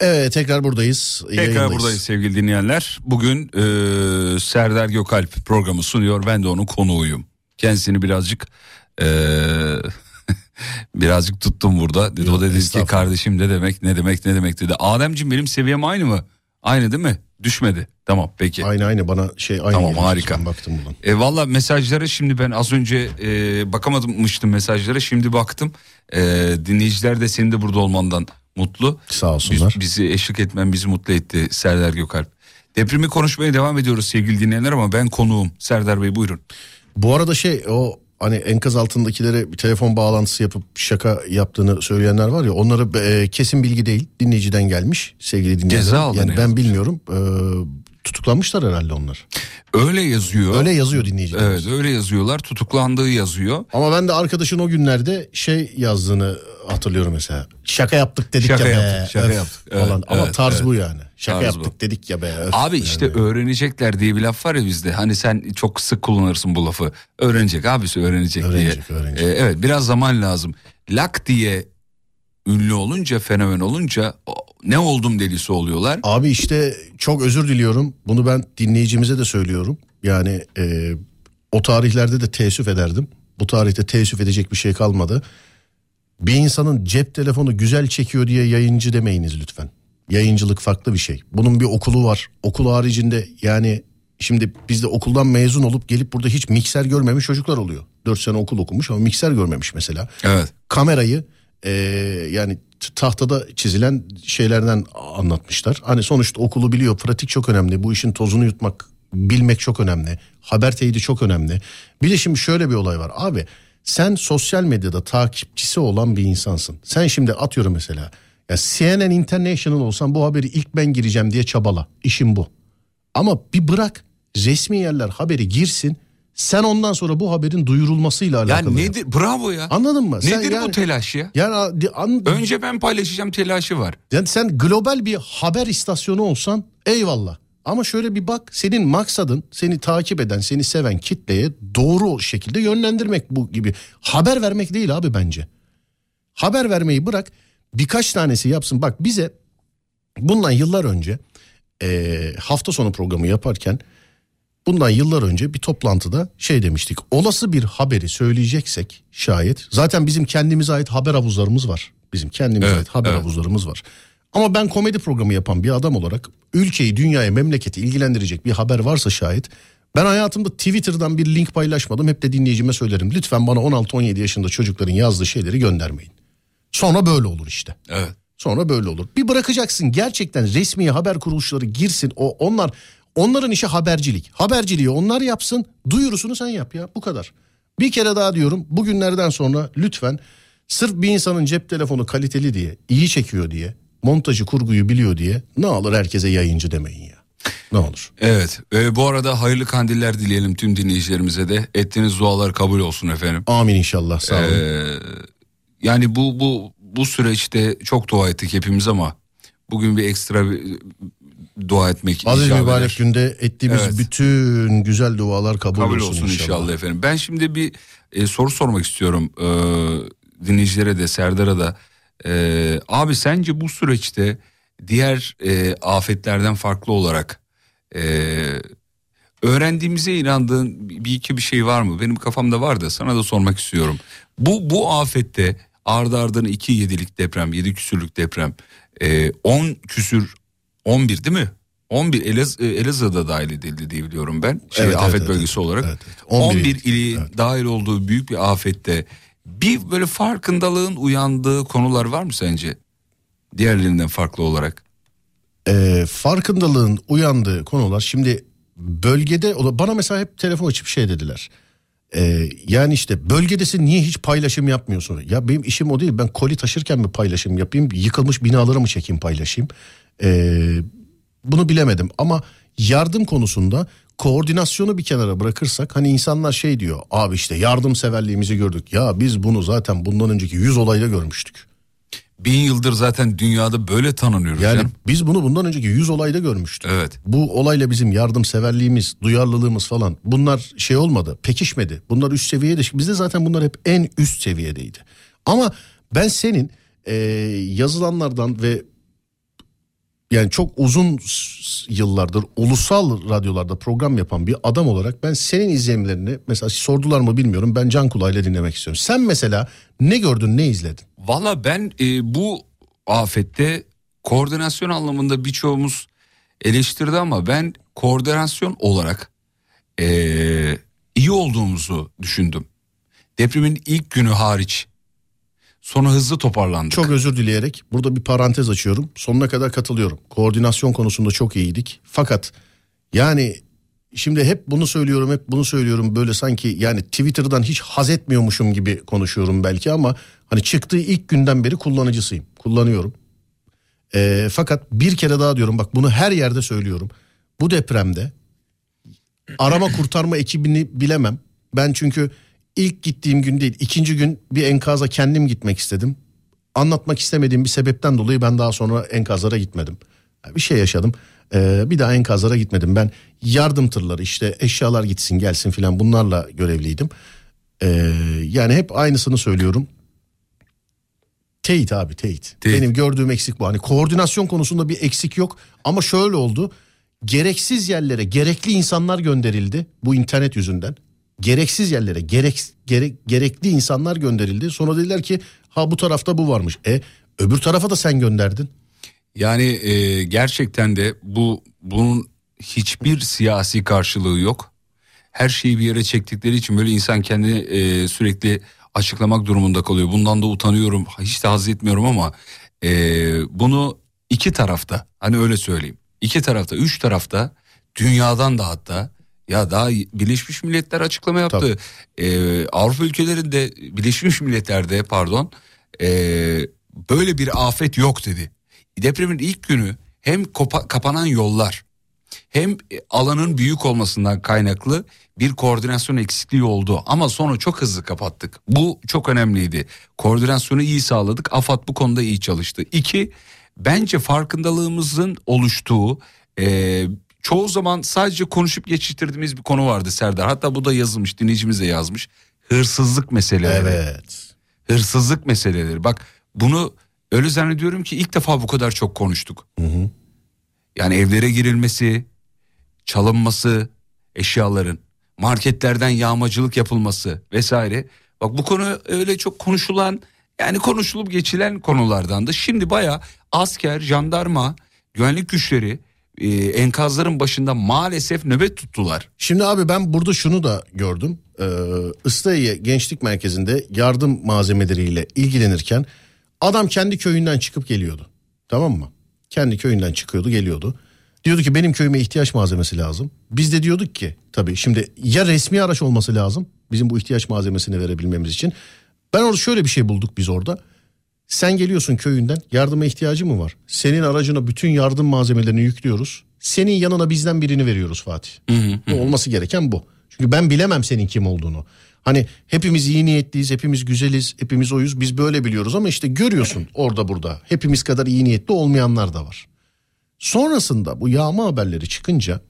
Evet tekrar buradayız. Tekrar Yayındayız. buradayız sevgili dinleyenler. Bugün e, Serdar Gökalp programı sunuyor. Ben de onun konuğuyum. Kendisini birazcık e, birazcık tuttum burada. Dedi, Yok, o dedi ki kardeşim ne demek ne demek ne demek dedi. Ademciğim benim seviyem aynı mı? Aynı değil mi? Düşmedi. Tamam peki. Aynı aynı bana şey aynı. Tamam, harika. Baktım buradan. E, Valla mesajlara şimdi ben az önce e, bakamamıştım mesajlara şimdi baktım. E, dinleyiciler de senin de burada olmandan mutlu. Sağ olsunlar. Biz- bizi eşlik etmen bizi mutlu etti Serdar Gökalp. Depremi konuşmaya devam ediyoruz sevgili dinleyenler ama ben konuğum. Serdar Bey buyurun. Bu arada şey o hani enkaz altındakilere bir telefon bağlantısı yapıp şaka yaptığını söyleyenler var ya onları e, kesin bilgi değil dinleyiciden gelmiş sevgili dinleyiciler. Ceza aldı Yani ben yazmış? bilmiyorum. E, tutuklanmışlar herhalde onlar. Öyle yazıyor. Öyle yazıyor dinleyiciler. Evet öyle yazıyorlar tutuklandığı yazıyor. Ama ben de arkadaşın o günlerde şey yazdığını hatırlıyorum mesela. Şaka yaptık dedik Şaka ya be. yaptık, şaka öf yaptık. Evet, falan. Ama evet, tarz evet. bu yani. Şaka Tarz yaptık bu. dedik ya be. öf. Abi işte Yani. öğrenecekler diye bir laf var ya bizde. Hani sen çok sık kullanırsın bu lafı. Öğrenecek abisi öğrenecek, Öğrenecek, diye. öğrenecek. Ee, evet biraz zaman lazım. Lak diye ünlü olunca fenomen olunca ne oldum delisi oluyorlar. Abi işte çok özür diliyorum. Bunu ben dinleyicimize de söylüyorum. Yani e, o tarihlerde de teessüf ederdim. Bu tarihte teessüf edecek bir şey kalmadı. Bir insanın cep telefonu güzel çekiyor diye yayıncı demeyiniz lütfen. Yayıncılık farklı bir şey. Bunun bir okulu var. Okul haricinde yani şimdi bizde okuldan mezun olup gelip burada hiç mikser görmemiş çocuklar oluyor. 4 sene okul okumuş ama mikser görmemiş mesela Evet. kamerayı e, yani tahtada çizilen şeylerden anlatmışlar. Hani sonuçta okulu biliyor. Pratik çok önemli. Bu işin tozunu yutmak, bilmek çok önemli. Haber teyidi çok önemli. Bir de şimdi şöyle bir olay var. Abi sen sosyal medyada takipçisi olan bir insansın. Sen şimdi atıyorum mesela ya CNN International olsan bu haberi ilk ben gireceğim diye çabala. İşin bu. Ama bir bırak resmi yerler haberi girsin. Sen ondan sonra bu haberin duyurulmasıyla alakalı. yap. nedir bravo ya. Anladın mı? Sen Nedir bu yani- telaş ya? Yani, an- Önce ben paylaşacağım telaşı var. yani sen global bir haber istasyonu olsan eyvallah. Ama şöyle bir bak senin maksadın seni takip eden seni seven kitleye doğru şekilde yönlendirmek bu gibi. Haber vermek değil abi bence. Haber vermeyi bırak birkaç tanesi yapsın. Bak bize bundan yıllar önce eee, hafta sonu programı yaparken bundan yıllar önce bir toplantıda şey demiştik. Olası bir haberi söyleyeceksek şayet zaten bizim kendimize ait haber havuzlarımız var. Bizim kendimize Evet, ait haber evet. havuzlarımız var. Ama ben komedi programı yapan bir adam olarak ülkeyi, dünyayı, memleketi ilgilendirecek bir haber varsa şayet ben hayatımda Twitter'dan bir link paylaşmadım. Hep de dinleyicime söylerim. Lütfen bana 16-17 yaşında çocukların yazdığı şeyleri göndermeyin. Sonra böyle olur işte. Evet. Sonra böyle olur. Bir bırakacaksın gerçekten resmi haber kuruluşları girsin. O onlar onların işi habercilik. Haberciliği onlar yapsın, duyurusunu sen yap ya. Bu kadar. Bir kere daha diyorum. Bugünlerden sonra lütfen sırf bir insanın cep telefonu kaliteli diye, iyi çekiyor diye, montajı, kurguyu biliyor diye ne olur herkese yayıncı demeyin ya. Ne olur. Evet. e, bu arada hayırlı kandiller dileyelim tüm dinleyicilerimize de. Ettiğiniz dualar kabul olsun efendim. Amin inşallah. Sağ olun. Ee, yani bu bu bu süreçte çok dua ettik hepimiz ama bugün bir ekstra bir dua etmek Aziz mübarek eder. günde ettiğimiz Evet. bütün güzel dualar kabul, kabul olsun, olsun inşallah. inşallah. efendim. Ben şimdi bir e, soru sormak istiyorum ee, dinleyicilere de Serdar'a da. Ee, abi sence bu süreçte diğer e, afetlerden farklı olarak e, öğrendiğimize inandığın bir iki bir şey var mı? Benim kafamda var da sana da sormak istiyorum. Bu bu afette ardı ardına iki yedilik deprem, yedi küsürlük deprem, e, 10 küsür 11 değil mi? 11 Elaz, e, Elazığ'da dahil edildi diye biliyorum ben. Şey, Evet, evet, afet evet, bölgesi olarak. evet, evet. 11, 11 ili dahil olduğu büyük bir afette bir böyle farkındalığın uyandığı konular var mı sence? Diğerlerinden farklı olarak. e, farkındalığın uyandığı konular şimdi bölgede bana mesela hep telefon açıp şey dediler. E, yani işte bölgedesin niye hiç paylaşım yapmıyorsun? Ya benim işim o değil ben koli taşırken mi paylaşım yapayım yıkılmış binaları mı çekeyim paylaşayım? E, bunu bilemedim ama yardım konusunda koordinasyonu bir kenara bırakırsak hani insanlar şey diyor abi işte yardımseverliğimizi gördük ya biz bunu zaten bundan önceki 100 olayda görmüştük. Bin yıldır zaten dünyada böyle tanınıyoruz Yani canım. biz bunu bundan önceki 100 olayda görmüştük. Evet. Bu olayla bizim yardımseverliğimiz, duyarlılığımız falan bunlar şey olmadı, pekişmedi. Bunlar üst seviyede. Bizde zaten bunlar hep en üst seviyedeydi. Ama ben senin e, yazılanlardan ve yani çok uzun yıllardır ulusal radyolarda program yapan bir adam olarak ben senin izlenimlerini mesela sordular mı bilmiyorum ben can kulağıyla dinlemek istiyorum. Sen mesela ne gördün ne izledin? Valla ben e, bu afette koordinasyon anlamında birçoğumuz eleştirdi ama ben koordinasyon olarak e, iyi olduğumuzu düşündüm. Depremin ilk günü hariç Sonra hızlı toparlandık. Çok özür dileyerek burada bir parantez açıyorum. Sonuna kadar katılıyorum. Koordinasyon konusunda çok iyiydik. Fakat yani şimdi hep bunu söylüyorum hep bunu söylüyorum böyle sanki yani Twitter'dan hiç haz etmiyormuşum gibi konuşuyorum belki ama hani çıktığı ilk günden beri kullanıcısıyım. Kullanıyorum. E, fakat bir kere daha diyorum bak bunu her yerde söylüyorum. Bu depremde arama kurtarma ekibini bilemem. Ben çünkü ilk gittiğim gün değil ikinci gün bir enkaza kendim gitmek istedim. Anlatmak istemediğim bir sebepten dolayı ben daha sonra enkazlara gitmedim. Bir şey yaşadım. Ee, bir daha enkazlara gitmedim. Ben yardım tırları işte eşyalar gitsin gelsin filan bunlarla görevliydim. Ee, yani hep aynısını söylüyorum. Teyit abi teyit. teyit. Benim gördüğüm eksik bu. Hani koordinasyon konusunda bir eksik yok. Ama şöyle oldu. Gereksiz yerlere gerekli insanlar gönderildi bu internet yüzünden gereksiz yerlere gerek, gerek gerekli insanlar gönderildi. Sonra dediler ki ha bu tarafta bu varmış. E öbür tarafa da sen gönderdin. Yani e, gerçekten de bu bunun hiçbir siyasi karşılığı yok. Her şeyi bir yere çektikleri için böyle insan kendini e, sürekli açıklamak durumunda kalıyor. Bundan da utanıyorum. Hiç de haz etmiyorum ama e, bunu iki tarafta hani öyle söyleyeyim. iki tarafta, üç tarafta dünyadan da hatta ya daha Birleşmiş Milletler açıklama yaptı. Ee, Avrupa ülkelerinde Birleşmiş Milletler'de pardon e, böyle bir afet yok dedi. Depremin ilk günü hem kopa, kapanan yollar hem alanın büyük olmasından kaynaklı bir koordinasyon eksikliği oldu ama sonra çok hızlı kapattık. Bu çok önemliydi. Koordinasyonu iyi sağladık. AFAD bu konuda iyi çalıştı. İki, bence farkındalığımızın oluştuğu e, çoğu zaman sadece konuşup geçiştirdiğimiz bir konu vardı Serdar. Hatta bu da yazılmış dinleyicimiz de yazmış. Hırsızlık meseleleri. Evet. Hırsızlık meseleleri. Bak bunu öyle zannediyorum ki ilk defa bu kadar çok konuştuk. Hı hı. Yani evlere girilmesi, çalınması, eşyaların, marketlerden yağmacılık yapılması vesaire. Bak bu konu öyle çok konuşulan yani konuşulup geçilen konulardandı. Şimdi baya asker, jandarma, güvenlik güçleri e, enkazların başında maalesef nöbet tuttular. Şimdi abi ben burada şunu da gördüm. Ee, Islahiye Gençlik Merkezi'nde yardım malzemeleriyle ilgilenirken adam kendi köyünden çıkıp geliyordu. Tamam mı? Kendi köyünden çıkıyordu geliyordu. Diyordu ki benim köyüme ihtiyaç malzemesi lazım. Biz de diyorduk ki tabii şimdi ya resmi araç olması lazım bizim bu ihtiyaç malzemesini verebilmemiz için. Ben orada şöyle bir şey bulduk biz orada. Sen geliyorsun köyünden yardıma ihtiyacı mı var? Senin aracına bütün yardım malzemelerini yüklüyoruz. Senin yanına bizden birini veriyoruz Fatih. Hı hı hı. Olması gereken bu. Çünkü ben bilemem senin kim olduğunu. Hani hepimiz iyi niyetliyiz, hepimiz güzeliz, hepimiz oyuz. Biz böyle biliyoruz ama işte görüyorsun orada burada. Hepimiz kadar iyi niyetli olmayanlar da var. Sonrasında bu yağma haberleri çıkınca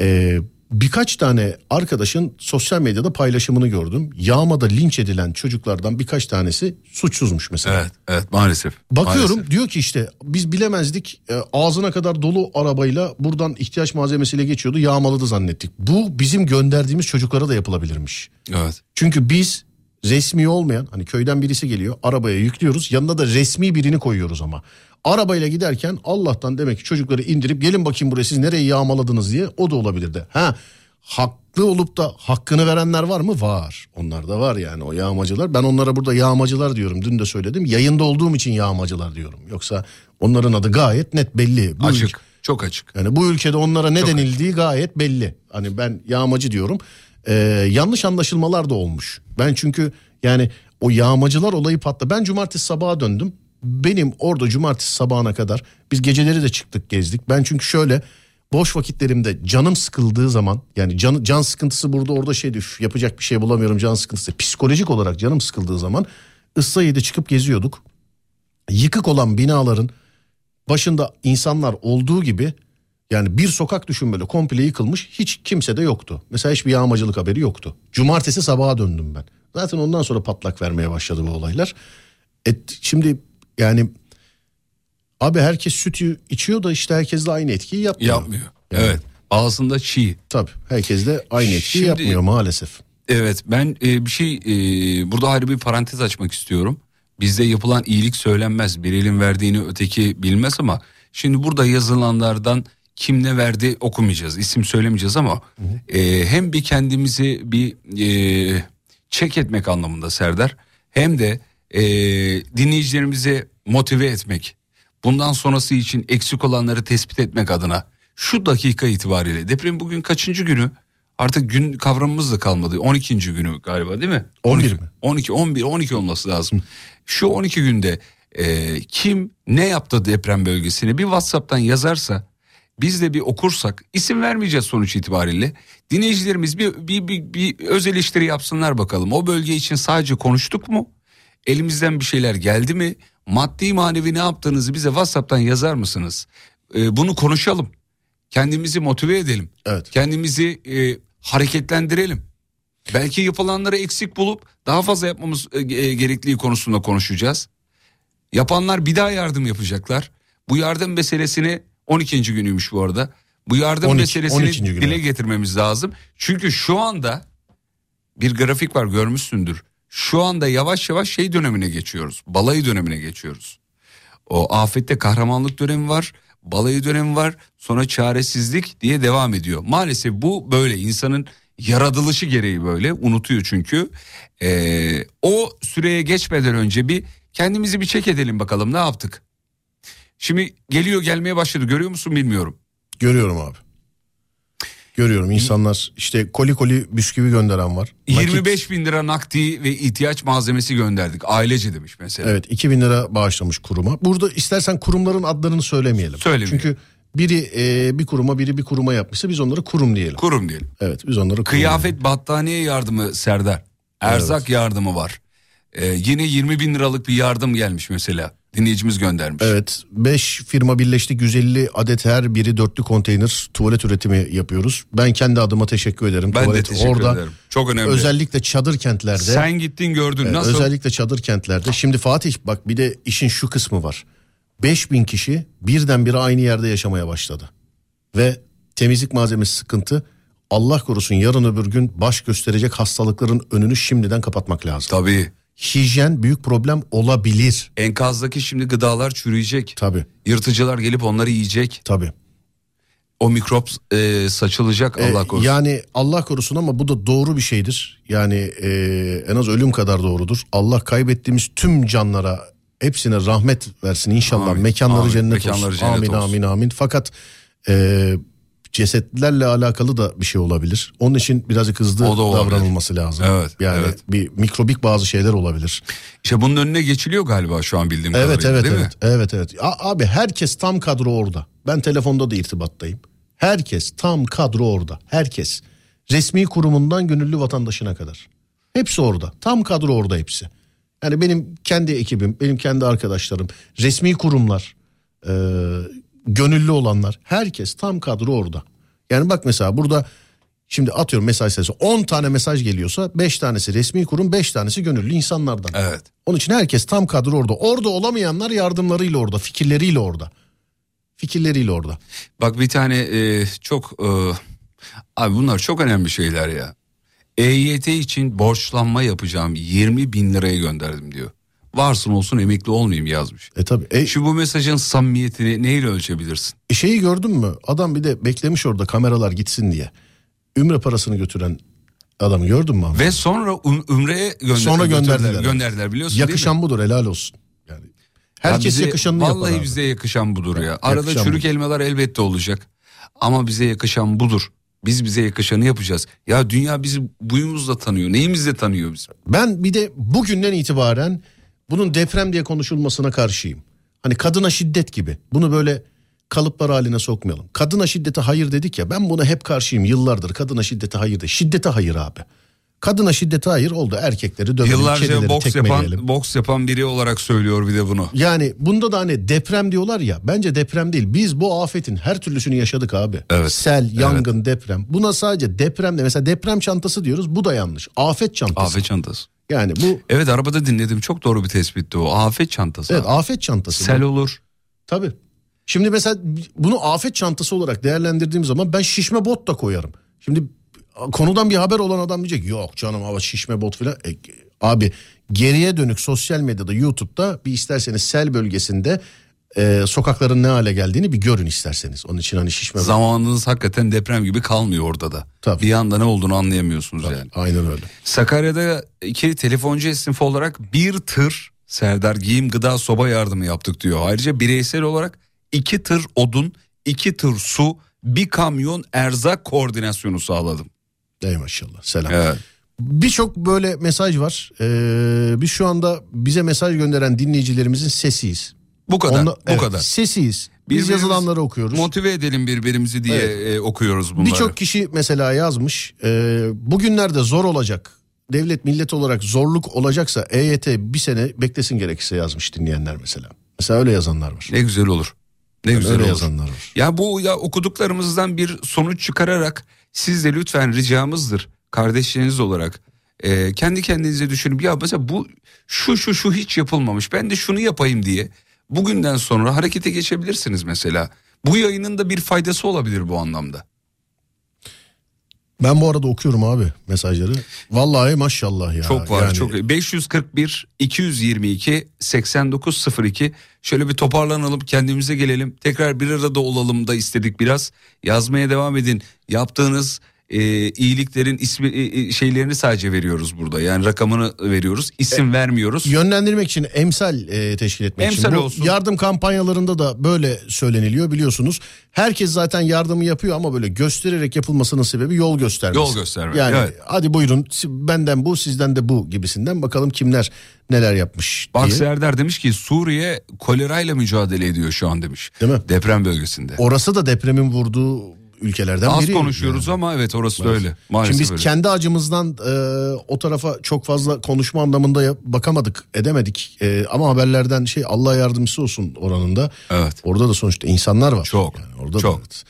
e, birkaç tane arkadaşın sosyal medyada paylaşımını gördüm. Yağmada linç edilen çocuklardan birkaç tanesi suçsuzmuş mesela. Evet, evet maalesef. Bakıyorum maalesef. diyor ki işte biz bilemezdik e, ağzına kadar dolu arabayla buradan ihtiyaç malzemesiyle geçiyordu yağmaladı zannettik. Bu bizim gönderdiğimiz çocuklara da yapılabilirmiş. Evet. Çünkü biz resmi olmayan hani köyden birisi geliyor arabaya yüklüyoruz yanında da resmi birini koyuyoruz ama. Arabayla giderken Allah'tan demek ki çocukları indirip gelin bakayım buraya siz nereye yağmaladınız diye o da olabilirdi. Ha haklı olup da hakkını verenler var mı? Var. Onlar da var yani o yağmacılar. Ben onlara burada yağmacılar diyorum. Dün de söyledim. Yayında olduğum için yağmacılar diyorum. Yoksa onların adı gayet net belli. Bu açık. Ülke, çok açık. Yani bu ülkede onlara ne çok denildiği açık. gayet belli. Hani ben yağmacı diyorum. Ee, yanlış anlaşılmalar da olmuş. Ben çünkü yani o yağmacılar olayı patla. Ben cumartesi sabaha döndüm benim orada cumartesi sabahına kadar biz geceleri de çıktık gezdik. Ben çünkü şöyle boş vakitlerimde canım sıkıldığı zaman yani can, can sıkıntısı burada orada şeydi üf, yapacak bir şey bulamıyorum can sıkıntısı. Psikolojik olarak canım sıkıldığı zaman Islahiye'de çıkıp geziyorduk. Yıkık olan binaların başında insanlar olduğu gibi yani bir sokak düşün böyle komple yıkılmış hiç kimse de yoktu. Mesela hiçbir yağmacılık haberi yoktu. Cumartesi sabaha döndüm ben. Zaten ondan sonra patlak vermeye başladı bu olaylar. Et, şimdi yani Abi herkes süt içiyor da işte herkes de aynı etkiyi yapmıyor. Yapmıyor. Yani. Evet. Bazısında çiğ. Tabii herkes de aynı etkiyi Şimdi, yapmıyor maalesef. Evet ben e, bir şey e, burada ayrı bir parantez açmak istiyorum. Bizde yapılan iyilik söylenmez. Bir elin verdiğini öteki bilmez ama şimdi burada yazılanlardan kim ne verdi okumayacağız. isim söylemeyeceğiz ama e, hem bir kendimizi bir e, çek etmek anlamında Serdar hem de e, dinleyicilerimizi motive etmek. Bundan sonrası için eksik olanları tespit etmek adına şu dakika itibariyle deprem bugün kaçıncı günü? Artık gün kavramımız da kalmadı. 12. günü galiba değil mi? 11 12, mi? 12, 11, 12 olması lazım. Şu 12 günde e, kim ne yaptı deprem bölgesine bir WhatsApp'tan yazarsa biz de bir okursak isim vermeyeceğiz sonuç itibariyle. Dinleyicilerimiz bir, bir, bir, bir öz eleştiri yapsınlar bakalım. O bölge için sadece konuştuk mu? Elimizden bir şeyler geldi mi? Maddi manevi ne yaptığınızı bize WhatsApp'tan yazar mısınız? Ee, bunu konuşalım. Kendimizi motive edelim. Evet. Kendimizi e, hareketlendirelim. Belki yapılanları eksik bulup daha fazla yapmamız e, e gerektiği konusunda konuşacağız. Yapanlar bir daha yardım yapacaklar. Bu yardım meselesini 12. günüymüş bu arada. Bu yardım 12, meselesini dile getirmemiz lazım. Çünkü şu anda bir grafik var görmüşsündür. Şu anda yavaş yavaş şey dönemine geçiyoruz. Balayı dönemine geçiyoruz. O afette kahramanlık dönemi var. Balayı dönemi var. Sonra çaresizlik diye devam ediyor. Maalesef bu böyle insanın yaratılışı gereği böyle unutuyor çünkü. Ee, o süreye geçmeden önce bir kendimizi bir çek edelim bakalım ne yaptık? Şimdi geliyor gelmeye başladı görüyor musun bilmiyorum. Görüyorum abi. Görüyorum insanlar işte koli koli bisküvi gönderen var. 25 Nakit... bin lira nakdi ve ihtiyaç malzemesi gönderdik ailece demiş mesela. Evet 2 bin lira bağışlamış kuruma. Burada istersen kurumların adlarını söylemeyelim. Söylemeyelim. Çünkü biri e, bir kuruma biri bir kuruma yapmışsa biz onlara kurum diyelim. Kurum diyelim. Evet biz onlara kurum Kıyafet diyelim. battaniye yardımı Serdar. Erzak evet. yardımı var. Ee, yine 20 bin liralık bir yardım gelmiş mesela. Dinleyicimiz göndermiş. Evet 5 firma birleştik 150 adet her biri dörtlü konteyner tuvalet üretimi yapıyoruz. Ben kendi adıma teşekkür ederim. Ben tuvalet de teşekkür orada, ederim. Çok önemli. Özellikle çadır kentlerde. Sen gittin gördün nasıl? Özellikle çadır kentlerde. Şimdi Fatih bak bir de işin şu kısmı var. 5000 kişi birdenbire aynı yerde yaşamaya başladı. Ve temizlik malzemesi sıkıntı. Allah korusun yarın öbür gün baş gösterecek hastalıkların önünü şimdiden kapatmak lazım. Tabii hijyen büyük problem olabilir. Enkazdaki şimdi gıdalar çürüyecek. Tabii. Yırtıcılar gelip onları yiyecek. Tabii. O mikrop e, saçılacak e, Allah korusun. Yani Allah korusun ama bu da doğru bir şeydir. Yani e, en az ölüm kadar doğrudur. Allah kaybettiğimiz tüm canlara hepsine rahmet versin inşallah. Amin. Mekanları amin. cennet Mekanları olsun. Cennet amin olsun. amin amin. Fakat e, cesetlerle alakalı da bir şey olabilir. Onun için birazcık hızlı davranılması lazım. Evet. Yani evet. bir mikrobik bazı şeyler olabilir. İşte bunun önüne geçiliyor galiba şu an bildiğim evet, kadarıyla evet, değil evet, mi? Evet evet. Abi herkes tam kadro orada. Ben telefonda da irtibattayım. Herkes tam kadro orada. Herkes. Resmi kurumundan gönüllü vatandaşına kadar. Hepsi orada. Tam kadro orada hepsi. Yani benim kendi ekibim, benim kendi arkadaşlarım, resmi kurumlar, e, gönüllü olanlar herkes tam kadro orada. Yani bak mesela burada şimdi atıyorum mesaj sayısı 10 tane mesaj geliyorsa 5 tanesi resmi kurum 5 tanesi gönüllü insanlardan. Evet. Onun için herkes tam kadro orada. Orada olamayanlar yardımlarıyla orada, fikirleriyle orada. Fikirleriyle orada. Bak bir tane e, çok e, abi bunlar çok önemli şeyler ya. EYT için borçlanma yapacağım 20 bin liraya gönderdim diyor varsın olsun emekli olmayayım yazmış. E tabi. E, Şu bu mesajın samimiyetini neyle ölçebilirsin? E şeyi gördün mü? Adam bir de beklemiş orada kameralar gitsin diye. Ümre parasını götüren adamı gördün mü? Abi? Ve sonra um, Ümre'ye gönder sonra gönderdiler. Gönderdiler biliyorsun Yakışan budur helal olsun. Yani herkes ya bize, yakışanını vallahi yapar. Vallahi bize yakışan budur ya. Arada yakışan çürük budur. elmalar elbette olacak. Ama bize yakışan budur. Biz bize yakışanı yapacağız. Ya dünya bizi buyumuzla tanıyor. Neyimizle tanıyor biz? Ben bir de bugünden itibaren bunun deprem diye konuşulmasına karşıyım. Hani kadına şiddet gibi. Bunu böyle kalıplar haline sokmayalım. Kadına şiddete hayır dedik ya ben buna hep karşıyım yıllardır. Kadına şiddete hayır de. Şiddete hayır abi. Kadına şiddete hayır oldu. Erkekleri dövelim, Yıllarca boks yapan, boks yapan biri olarak söylüyor bir de bunu. Yani bunda da hani deprem diyorlar ya. Bence deprem değil. Biz bu afetin her türlüsünü yaşadık abi. Evet. Sel, yangın, evet. deprem. Buna sadece deprem de mesela deprem çantası diyoruz. Bu da yanlış. Afet çantası. Afet çantası. Yani bu Evet arabada dinledim çok doğru bir tespitti o. Afet çantası. Evet afet çantası. Sel olur. Tabii. Şimdi mesela bunu afet çantası olarak değerlendirdiğim zaman ben şişme bot da koyarım. Şimdi konudan bir haber olan adam diyecek yok canım hava şişme bot falan. E, abi geriye dönük sosyal medyada YouTube'da bir isterseniz sel bölgesinde e, sokakların ne hale geldiğini bir görün isterseniz. Onun için hani şişme. Zamanınız hakikaten deprem gibi kalmıyor orada da. Tabii. Bir anda ne olduğunu anlayamıyorsunuz yani. Aynen öyle. Sakarya'da iki telefoncu esnafı olarak bir tır Serdar giyim gıda soba yardımı yaptık diyor. Ayrıca bireysel olarak iki tır odun, iki tır su, bir kamyon erzak koordinasyonu sağladım. Ey maşallah selam. Evet. Birçok böyle mesaj var. Ee, biz şu anda bize mesaj gönderen dinleyicilerimizin sesiyiz. Bu kadar. Onla- bu evet, kadar. Sesiyiz. Biz yazılanları okuyoruz. Motive edelim birbirimizi diye Evet. e, okuyoruz bunları. Birçok kişi mesela yazmış. E, bugünlerde zor olacak. Devlet millet olarak zorluk olacaksa EYT bir sene beklesin gerekirse yazmış dinleyenler mesela. Mesela öyle yazanlar var. Ne güzel olur. Ne güzel öyle olur. yazanlar var. Ya bu ya okuduklarımızdan bir sonuç çıkararak siz de lütfen ricamızdır kardeşleriniz olarak e, kendi kendinize düşünüp ya mesela bu şu şu şu hiç yapılmamış ben de şunu yapayım diye bugünden sonra harekete geçebilirsiniz mesela. Bu yayının da bir faydası olabilir bu anlamda. Ben bu arada okuyorum abi mesajları. Vallahi maşallah ya. çok var Yani çok 541 222 8902 şöyle bir toparlanalım kendimize gelelim tekrar bir arada olalım da istedik biraz yazmaya devam edin yaptığınız e, iyiliklerin ismi e, e, şeylerini sadece veriyoruz burada yani rakamını veriyoruz isim vermiyoruz Yönlendirmek için emsal e, teşkil etmek Emsal için. Bu olsun. yardım kampanyalarında da böyle söyleniliyor biliyorsunuz. Herkes zaten yardımı yapıyor ama böyle göstererek yapılmasının sebebi yol göstermesi. Yol göstermek, Yani evet. hadi buyurun benden bu sizden de bu gibisinden bakalım kimler neler yapmış Bak diye. Serdar demiş ki Suriye kolerayla mücadele ediyor şu an demiş. Değil mi? Deprem bölgesinde. Orası da depremin vurduğu ülkelerden Az biri. konuşuyoruz yani. ama evet orası da öyle. Maalesef Şimdi biz öyle. kendi acımızdan e, o tarafa çok fazla konuşma anlamında bakamadık, edemedik. E, ama haberlerden şey Allah yardımcısı olsun oranında. Evet. Orada da sonuçta insanlar var. Çok, Yani orada çok. Da, evet.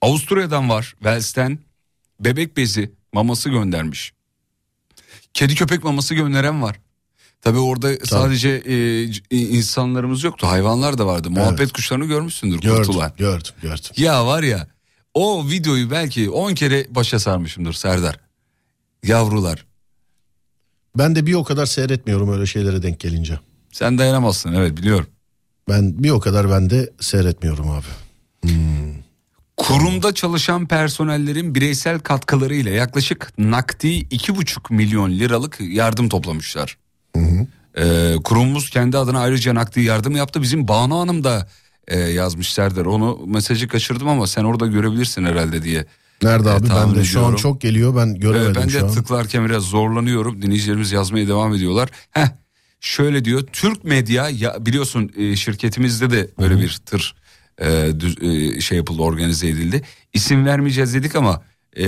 Avusturya'dan var Wells'ten bebek bezi maması göndermiş. Kedi köpek maması gönderen var. Tabii orada sadece e, c- insanlarımız yoktu hayvanlar da vardı. Muhabbet kuşlarını görmüşsündür Gördüm, kurtulan. gördüm, gördüm. Ya var ya o videoyu belki 10 kere başa sarmışımdır Serdar. Yavrular Ben de bir o kadar seyretmiyorum öyle şeylere denk gelince. sen dayanamazsın evet biliyorum. Ben bir o kadar ben de seyretmiyorum abi. Kurumda çalışan personellerin bireysel katkılarıyla yaklaşık nakdi 2,5 milyon liralık yardım toplamışlar. Ee, kurumumuz kendi adına ayrıca nakdi yardım yaptı. Bizim Banu Hanım da e, yazmış Serdar. Onu mesajı kaçırdım ama sen orada görebilirsin herhalde diye. Nerede E, abi? tahmin Ben de şu an ediyorum. çok geliyor. Ben göremedim ben şu de an. tıklarken biraz zorlanıyorum. Dinleyicilerimiz yazmaya devam ediyorlar. Heh, şöyle diyor. Türk Medya ya biliyorsun e, şirketimizde de böyle bir tır e, düz- e, şey yapıldı, organize edildi. İsim vermeyeceğiz dedik ama e,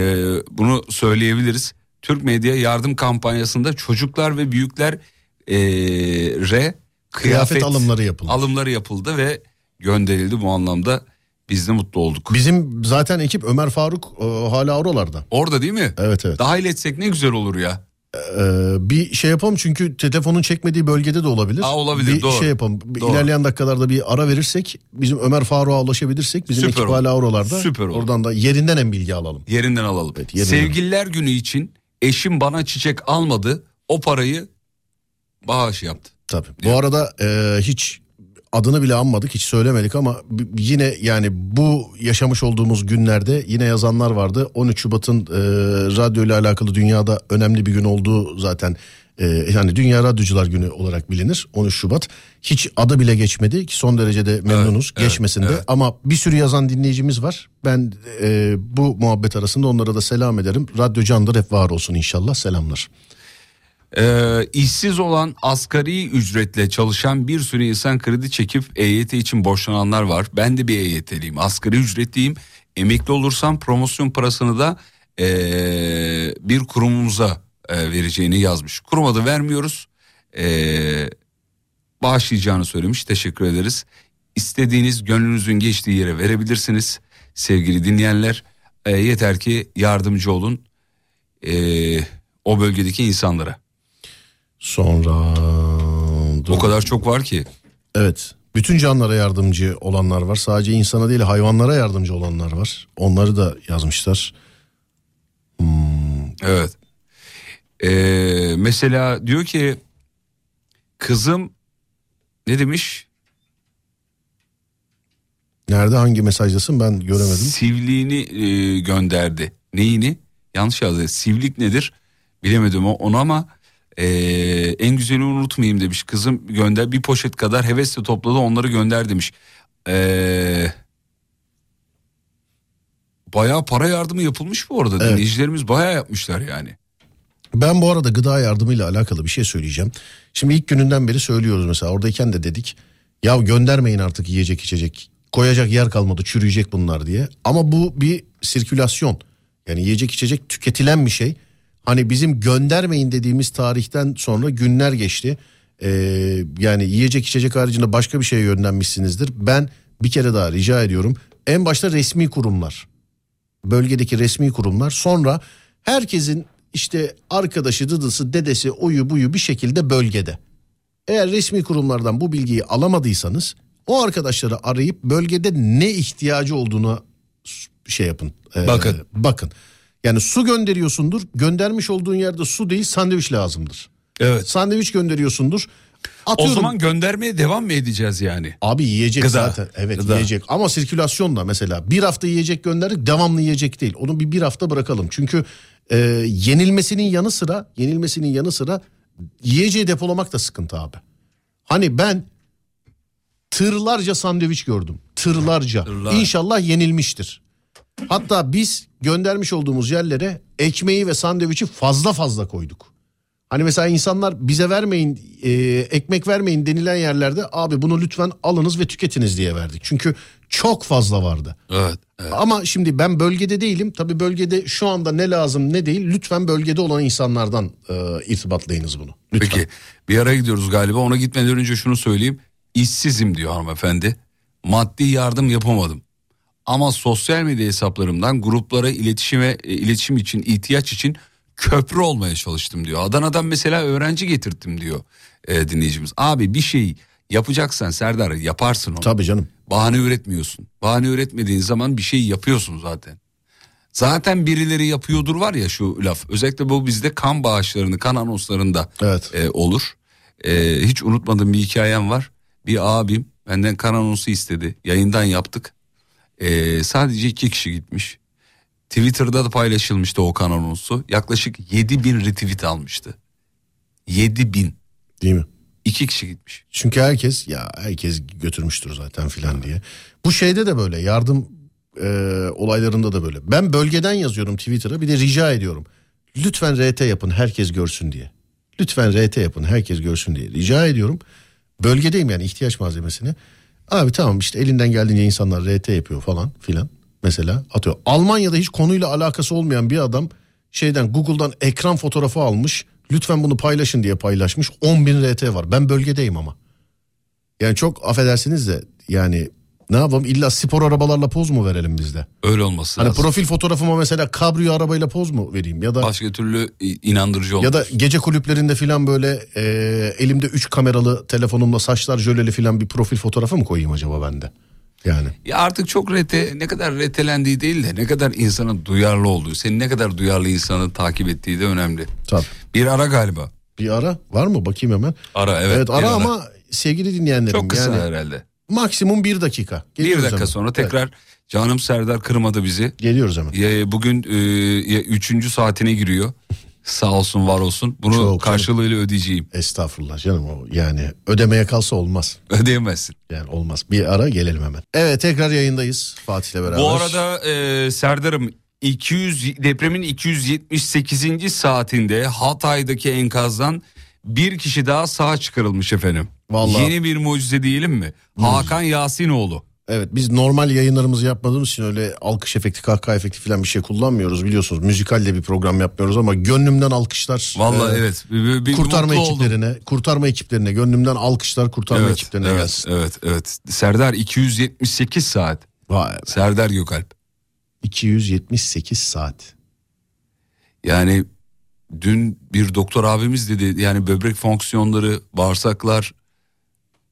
bunu söyleyebiliriz. Türk Medya yardım kampanyasında çocuklar ve büyükler e, re kıyafet, alımları yapıldı. alımları yapıldı ve gönderildi bu anlamda biz de mutlu olduk. Bizim zaten ekip Ömer Faruk e, hala oralarda. Orada değil mi? Evet evet. Dahil etsek ne güzel olur ya. Ee, bir şey yapalım çünkü telefonun çekmediği bölgede de olabilir. Aa, olabilir, Bir doğru. şey yapalım. Doğru. İlerleyen dakikalarda bir ara verirsek bizim Ömer Faruk'a ulaşabilirsek bizim Süper ekip olur. hala oralarda. Süper olur. Oradan da yerinden en bilgi alalım. Yerinden alalım. Evet, yerinden. Sevgililer günü için eşim bana çiçek almadı. O parayı bağış yaptı. Tabii. Bu arada e, hiç adını bile anmadık hiç söylemedik ama yine yani bu yaşamış olduğumuz günlerde yine yazanlar vardı. 13 Şubat'ın e, radyo ile alakalı dünyada önemli bir gün olduğu zaten e, yani Dünya Radyocular Günü olarak bilinir 13 Şubat. Hiç adı bile geçmedi ki son derece de memnunuz evet, geçmesin de evet. ama bir sürü yazan dinleyicimiz var. Ben e, bu muhabbet arasında onlara da selam ederim. Radyo candır hep var olsun inşallah selamlar. Ee, işsiz olan asgari ücretle çalışan bir sürü insan kredi çekip EYT için borçlananlar var. Ben de bir EYT'liyim. Asgari ücretliyim. Emekli olursam promosyon parasını da ee, bir kurumumuza ee, vereceğini yazmış. Kurum adı vermiyoruz. Ee, bağışlayacağını söylemiş. Teşekkür ederiz. İstediğiniz gönlünüzün geçtiği yere verebilirsiniz. Sevgili dinleyenler Ee, yeter ki yardımcı olun ee, o bölgedeki insanlara. Sonra O kadar çok var ki. Evet. Bütün canlara yardımcı olanlar var. Sadece insana değil hayvanlara yardımcı olanlar var. Onları da yazmışlar. Evet. Ee, mesela diyor ki kızım ne demiş? Nerede hangi mesajdasın ben göremedim. Sivliğini e, gönderdi. Neyini? Yanlış yazdı. Sivlik nedir? Bilemedim o- onu ama e, en güzelini unutmayayım demiş. Kızım gönder bir poşet kadar hevesle topladı onları gönder demiş. E, bayağı para yardımı yapılmış bu arada. Evet. Dinleyicilerimiz bayağı yapmışlar yani. Ben bu arada gıda yardımıyla alakalı bir şey söyleyeceğim. Şimdi ilk gününden beri söylüyoruz mesela oradayken de dedik. Ya göndermeyin artık yiyecek içecek. Koyacak yer kalmadı çürüyecek bunlar diye. Ama bu bir sirkülasyon. Yani yiyecek içecek tüketilen bir şey. Hani bizim göndermeyin dediğimiz tarihten sonra günler geçti. Ee, yani yiyecek içecek haricinde başka bir şeye yönlenmişsinizdir. Ben bir kere daha rica ediyorum. En başta resmi kurumlar bölgedeki resmi kurumlar sonra herkesin işte arkadaşı, dıdısı, dedesi, oyu buyu bir şekilde bölgede. Eğer resmi kurumlardan bu bilgiyi alamadıysanız o arkadaşları arayıp bölgede ne ihtiyacı olduğunu şey yapın. e, Bakın. Bakın. Yani su gönderiyorsundur. Göndermiş olduğun yerde su değil sandviç lazımdır. Evet. Sandviç gönderiyorsundur. O Atıyorum. zaman göndermeye devam mı edeceğiz yani? Abi yiyecek Gıda. zaten. Evet Gıda. yiyecek ama sirkülasyonla mesela bir hafta yiyecek gönderdik devamlı yiyecek değil. Onu bir bir hafta bırakalım. Çünkü e, yenilmesinin yanı sıra yenilmesinin yanı sıra yiyeceği depolamak da sıkıntı abi. Hani ben tırlarca sandviç gördüm. Tırlarca. Tırlar. İnşallah yenilmiştir. Hatta biz göndermiş olduğumuz yerlere ekmeği ve sandviçi fazla fazla koyduk. Hani mesela insanlar bize vermeyin e, ekmek vermeyin denilen yerlerde abi bunu lütfen alınız ve tüketiniz diye verdik. Çünkü çok fazla vardı. Evet. evet. Ama şimdi ben bölgede değilim. Tabii bölgede şu anda ne lazım ne değil. Lütfen bölgede olan insanlardan e, irtibatlayınız bunu. Lütfen. Peki bir ara gidiyoruz galiba ona gitmeden önce şunu söyleyeyim. İşsizim diyor hanımefendi. Maddi yardım yapamadım. Ama sosyal medya hesaplarımdan gruplara iletişime e, iletişim için ihtiyaç için köprü olmaya çalıştım diyor. Adana'dan mesela öğrenci getirttim diyor e, dinleyicimiz. Abi bir şey yapacaksan Serdar yaparsın onu. Tabii canım. Bahane üretmiyorsun. Bahane üretmediğin zaman bir şey yapıyorsun zaten. Zaten birileri yapıyordur var ya şu laf. Özellikle bu bizde kan bağışlarını, kan anonslarında Evet. e, olur. E, hiç unutmadığım bir hikayem var. Bir abim benden kan anonsu istedi. Yayından yaptık. E, sadece iki kişi gitmiş. Twitter'da da paylaşılmıştı o kan anonsu. Yaklaşık 7 bin retweet almıştı. 7 bin. Değil mi? İki kişi gitmiş. Çünkü herkes ya herkes götürmüştür zaten filan diye. Bu şeyde de böyle yardım e, olaylarında da böyle. Ben bölgeden yazıyorum Twitter'a bir de rica ediyorum. Lütfen RT yapın herkes görsün diye. Lütfen RT yapın herkes görsün diye rica ediyorum. Bölgedeyim yani ihtiyaç malzemesini. Abi tamam işte elinden geldiğince insanlar RT yapıyor falan filan. Mesela atıyor. Almanya'da hiç konuyla alakası olmayan bir adam şeyden Google'dan ekran fotoğrafı almış. Lütfen bunu paylaşın diye paylaşmış. 10 bin RT var. Ben bölgedeyim ama. Yani çok affedersiniz de yani ne yapalım illa spor arabalarla poz mu verelim biz de? Öyle olması Hani lazım. profil fotoğrafıma mesela kabriyo arabayla poz mu vereyim ya da Başka türlü inandırıcı olmaz. ya da gece kulüplerinde filan böyle e, elimde 3 kameralı telefonumla saçlar jöleli filan bir profil fotoğrafı mı koyayım acaba bende? Yani Ya artık çok rete ne kadar retelendiği değil de ne kadar insana duyarlı olduğu, senin ne kadar duyarlı insanı takip ettiği de önemli. tabii. Bir ara galiba. Bir ara var mı bakayım hemen. Ara evet. Evet, bir ara ama sevgili dinleyenlerim çok kısa yani herhalde. Maksimum bir dakika. Bir Geliyoruz dakika hemen. sonra Evet, tekrar canım Serdar kırmadı bizi. geliyoruz hemen. Ya, bugün e, üçüncü saatine giriyor. Sağ olsun var olsun. Bunu Çok karşılığıyla ödeyeceğim. Estağfurullah canım o yani ödemeye kalsa olmaz. Ödeyemezsin. Yani olmaz. Bir ara gelelim hemen. Evet tekrar yayındayız Fatih'le beraber. Bu arada e, Serdar'ım 200 depremin 278. saatinde Hatay'daki enkazdan bir kişi daha sağ çıkarılmış efendim. Vallahi. Yeni bir mucize diyelim mi? Hakan Yasinoğlu. Evet biz normal yayınlarımızı yapmadığımız için öyle alkış efekti kahkaha efekti falan bir şey kullanmıyoruz biliyorsunuz. Müzikalle bir program yapmıyoruz ama gönlümden alkışlar. Vallahi e, evet. Bir, bir- Kurtarma mutlu oldum. ekiplerine, kurtarma ekiplerine gönlümden alkışlar kurtarma Evet, ekiplerine evet, gelsin. evet, evet. Serdar 278 saat. Vay be. Serdar Gökalp. 278 saat. Yani dün bir doktor abimiz dedi yani böbrek fonksiyonları, bağırsaklar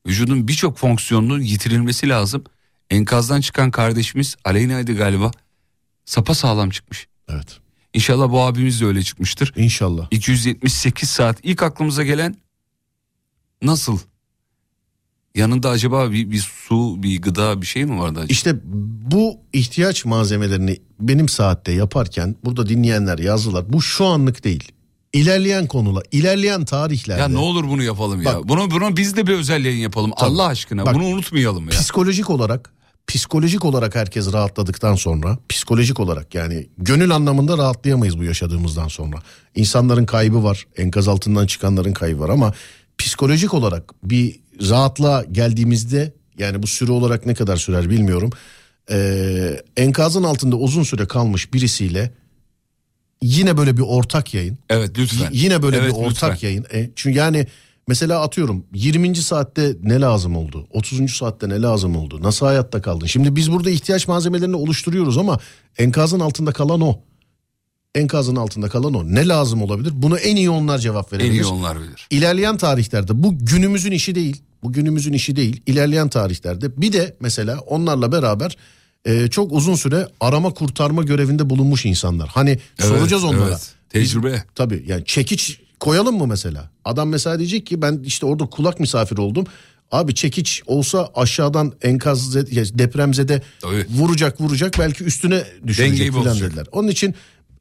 Vücudun birçok fonksiyonunun yitirilmesi lazım. Enkazdan çıkan kardeşimiz Aleyna'ydı galiba. Sapa sağlam çıkmış. Evet. İnşallah bu abimiz de öyle çıkmıştır. İnşallah. 278 saat ilk aklımıza gelen nasıl? Yanında acaba bir, bir su, bir gıda bir şey mi vardı acaba? İşte bu ihtiyaç malzemelerini benim saatte yaparken burada dinleyenler yazdılar. Bu şu anlık değil. İlerleyen konular, ilerleyen tarihlerde. Ya ne olur bunu yapalım ya. Bak- bunu bunu biz de bir özel yayın yapalım. Allah aşkına Bak- bunu unutmayalım ya. Psikolojik olarak psikolojik olarak herkes rahatladıktan sonra psikolojik olarak yani gönül anlamında rahatlayamayız bu yaşadığımızdan sonra. İnsanların kaybı var enkaz altından çıkanların kaybı var ama psikolojik olarak bir rahatlığa geldiğimizde yani bu süre olarak ne kadar sürer bilmiyorum. Ee, enkazın altında uzun süre kalmış birisiyle yine böyle bir ortak yayın Evet lütfen. Y- Yine böyle Evet, bir ortak lütfen. yayın. E, çünkü yani mesela atıyorum 20. saatte ne lazım oldu? 30. saatte ne lazım oldu? Nasıl hayatta kaldın? Şimdi biz burada ihtiyaç malzemelerini oluşturuyoruz ama enkazın altında kalan o. Enkazın altında kalan o. Ne lazım olabilir? Bunu en iyi onlar cevap En verebilir. iyi onlar bilir. İlerleyen tarihlerde bu günümüzün işi değil. Bu günümüzün işi değil. İlerleyen tarihlerde bir de mesela onlarla beraber e, çok uzun süre arama kurtarma görevinde bulunmuş insanlar. Hani soracağız Evet, onlara. evet. Tecrübe. Tabii yani çekiç koyalım mı mesela? Adam mesela diyecek ki ben işte orada kulak misafir oldum. Abi çekiç olsa aşağıdan enkaz depremzede Tabii. vuracak vuracak belki üstüne düşecek falan dediler. Onun için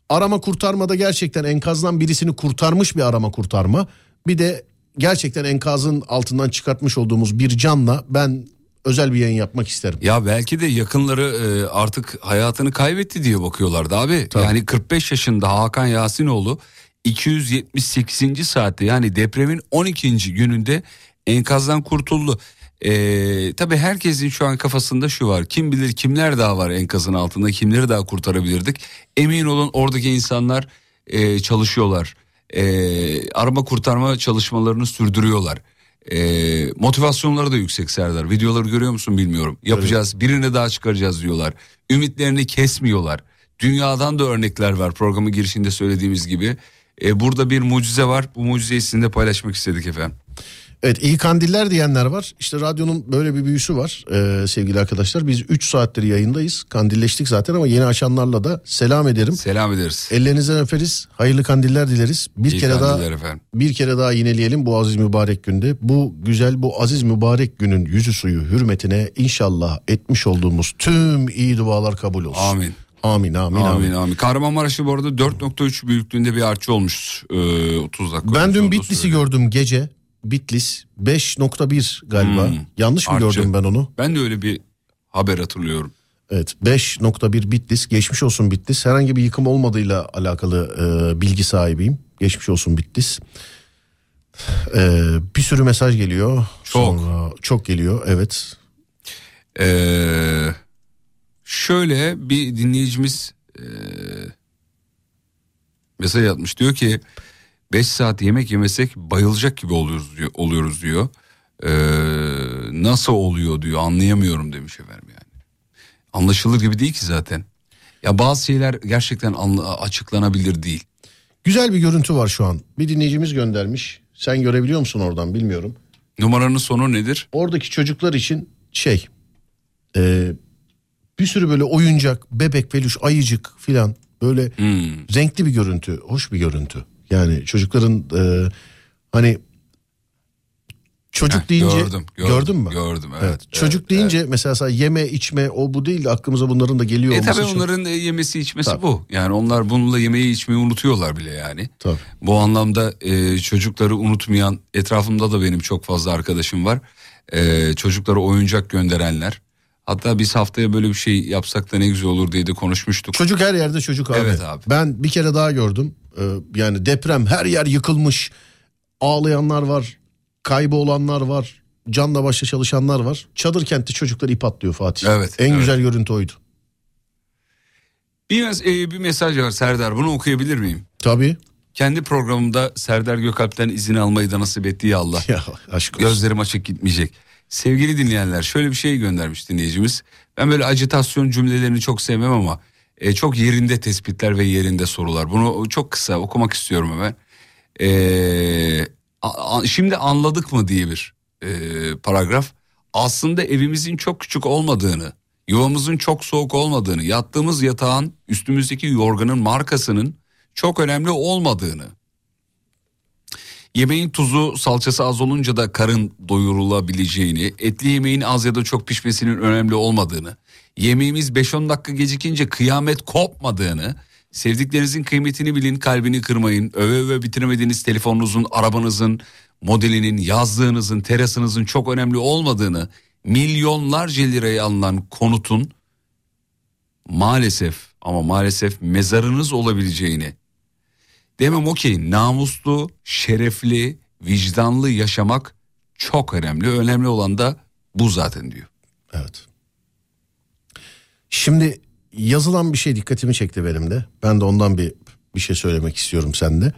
arama kurtarmada gerçekten enkazdan birisini kurtarmış bir arama kurtarma. Bir de gerçekten enkazın altından çıkartmış olduğumuz bir canla ben özel bir yayın yapmak isterim. Ya belki de yakınları e, artık hayatını kaybetti diye bakıyorlardı abi. Yani 45 yaşında Hakan Yasinoğlu 278. saatte yani depremin 12. gününde enkazdan kurtuldu. E, tabii herkesin şu an kafasında şu var. Kim bilir kimler daha var enkazın altında kimleri daha kurtarabilirdik. Emin olun oradaki insanlar e, çalışıyorlar. E, arama kurtarma çalışmalarını sürdürüyorlar. E, motivasyonları da yüksek Serdar. Videoları görüyor musun bilmiyorum. Yapacağız birini daha çıkaracağız diyorlar. Ümitlerini kesmiyorlar. Dünyadan da örnekler var programın girişinde söylediğimiz gibi. E, burada bir mucize var. Bu mucizeyi sizinle paylaşmak istedik efendim. Evet iyi kandiller diyenler var. İşte radyonun böyle bir büyüsü var ee, sevgili arkadaşlar. Biz 3 saattir yayındayız. Kandilleştik zaten ama yeni açanlarla da selam ederim. Selam ederiz. Ellerinizden öperiz. Hayırlı kandiller dileriz. Bir İyi kere daha efendim. bir kere daha yineleyelim bu aziz mübarek günde. Bu güzel bu aziz mübarek günün yüzü suyu hürmetine inşallah etmiş olduğumuz tüm iyi dualar kabul olsun. Amin. Amin amin amin. Amin amin. Kahramanmaraş'ta bu arada 4.3 büyüklüğünde bir artçı olmuş. Ee, 30 dakika. Ben dün Bitlis'i gördüm gece. Bitlis 5.1 galiba. Hmm. Yanlış mı Artçı. gördüm ben onu? Ben de öyle bir haber hatırlıyorum. Evet 5.1 Bitlis geçmiş olsun Bitlis herhangi bir yıkım olmadığıyla alakalı e, bilgi sahibiyim geçmiş olsun Bitlis E, bir sürü mesaj geliyor Çok. Sonra, çok geliyor evet Ee, şöyle bir dinleyicimiz ee, mesaj atmış. Diyor ki 5 saat yemek yemesek bayılacak gibi oluyoruz diyor. Oluyoruz diyor. Ee, nasıl oluyor diyor anlayamıyorum demiş efendim yani. Anlaşılır gibi değil ki zaten. Ya bazı şeyler gerçekten anla- açıklanabilir değil. güzel bir görüntü var şu an bir dinleyicimiz göndermiş sen görebiliyor musun oradan bilmiyorum Numaranın sonu nedir? oradaki çocuklar için şey e, bir sürü böyle oyuncak bebek peluş ayıcık filan böyle Hmm. renkli bir görüntü, hoş bir görüntü. Yani çocukların e, hani çocuk Heh, deyince gördüm, gördüm, gördün mü? gördüm, evet, Evet. Çocuk evet, deyince mesela sana yeme içme o bu değil de aklımıza bunların da geliyor E olması tabii çok- onların e, yemesi içmesi Tabii. bu. Yani onlar bununla yemeği içmeyi unutuyorlar bile yani. Tabii. Bu anlamda e, çocukları unutmayan etrafımda da benim çok fazla arkadaşım var. E, çocuklara oyuncak gönderenler. Hatta biz haftaya böyle bir şey yapsak da ne güzel olur diye de konuşmuştuk. Çocuk her yerde çocuk abi. Evet abi. Ben bir kere daha gördüm. Ee, yani deprem her yer yıkılmış. Ağlayanlar var, kaybı olanlar var, canla başla çalışanlar var. Çadır kentte çocuklar ip atlıyor Fatih. Evet, En evet. güzel görüntü oydu. Bir, mes- e, bir mesaj var Serdar bunu okuyabilir miyim? Tabii. Kendi programımda Serdar Gökalp'ten izin almayı da nasip ettiği ya Allah. Ya aşk olsun. Gözlerim açık gitmeyecek. Sevgili dinleyenler şöyle bir şey göndermiş dinleyicimiz. Ben böyle acitasyon cümlelerini çok sevmem ama e, çok yerinde tespitler ve yerinde sorular. Bunu çok kısa okumak istiyorum hemen. E, a- a- şimdi anladık mı diye bir e, paragraf. Aslında evimizin çok küçük olmadığını, yuvamızın çok soğuk olmadığını, yattığımız yatağın üstümüzdeki yorganın markasının çok önemli olmadığını. Yemeğin tuzu salçası az olunca da karın doyurulabileceğini, etli yemeğin az ya da çok pişmesinin önemli olmadığını, yemeğimiz 5-10 dakika gecikince kıyamet kopmadığını, sevdiklerinizin kıymetini bilin, kalbini kırmayın, öve öve bitiremediğiniz telefonunuzun, arabanızın, modelinin, yazlığınızın, terasınızın çok önemli olmadığını, milyonlarca liraya alınan konutun maalesef ama maalesef mezarınız olabileceğini, demem o ki namuslu, şerefli, vicdanlı yaşamak çok önemli. Önemli olan da bu zaten diyor. Evet. Şimdi yazılan bir şey dikkatimi çekti benim de. Ben de ondan bir bir şey söylemek istiyorum sende.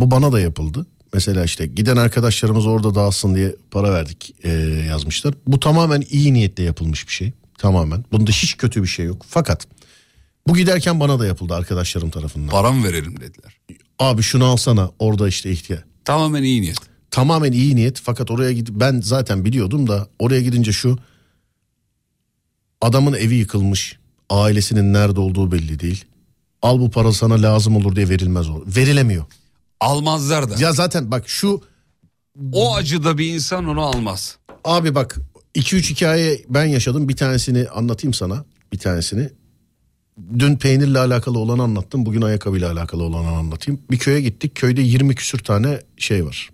Bu bana da yapıldı. Mesela işte giden arkadaşlarımız orada dağılsın diye para verdik e, yazmışlar. Bu tamamen iyi niyetle yapılmış bir şey. Tamamen. Bunda hiç kötü bir şey yok. Fakat bu giderken bana da yapıldı arkadaşlarım tarafından. Para mı verelim dediler. Abi şunu alsana orada işte ihtiyaç. Tamamen iyi niyet. Tamamen iyi niyet fakat oraya gidip ben zaten biliyordum da oraya gidince şu adamın evi yıkılmış. Ailesinin nerede olduğu belli değil. Al bu para sana lazım olur diye verilmez o. Verilemiyor. Almazlar da. Ya zaten bak şu O acıda bir insan onu almaz. abi bak 2-3 hikaye ben yaşadım. Bir tanesini anlatayım sana. Bir tanesini. Dün peynirle alakalı olanı anlattım. Bugün ayakkabıyla alakalı olanı anlatayım. Bir köye gittik. Köyde 20 küsür tane şey var.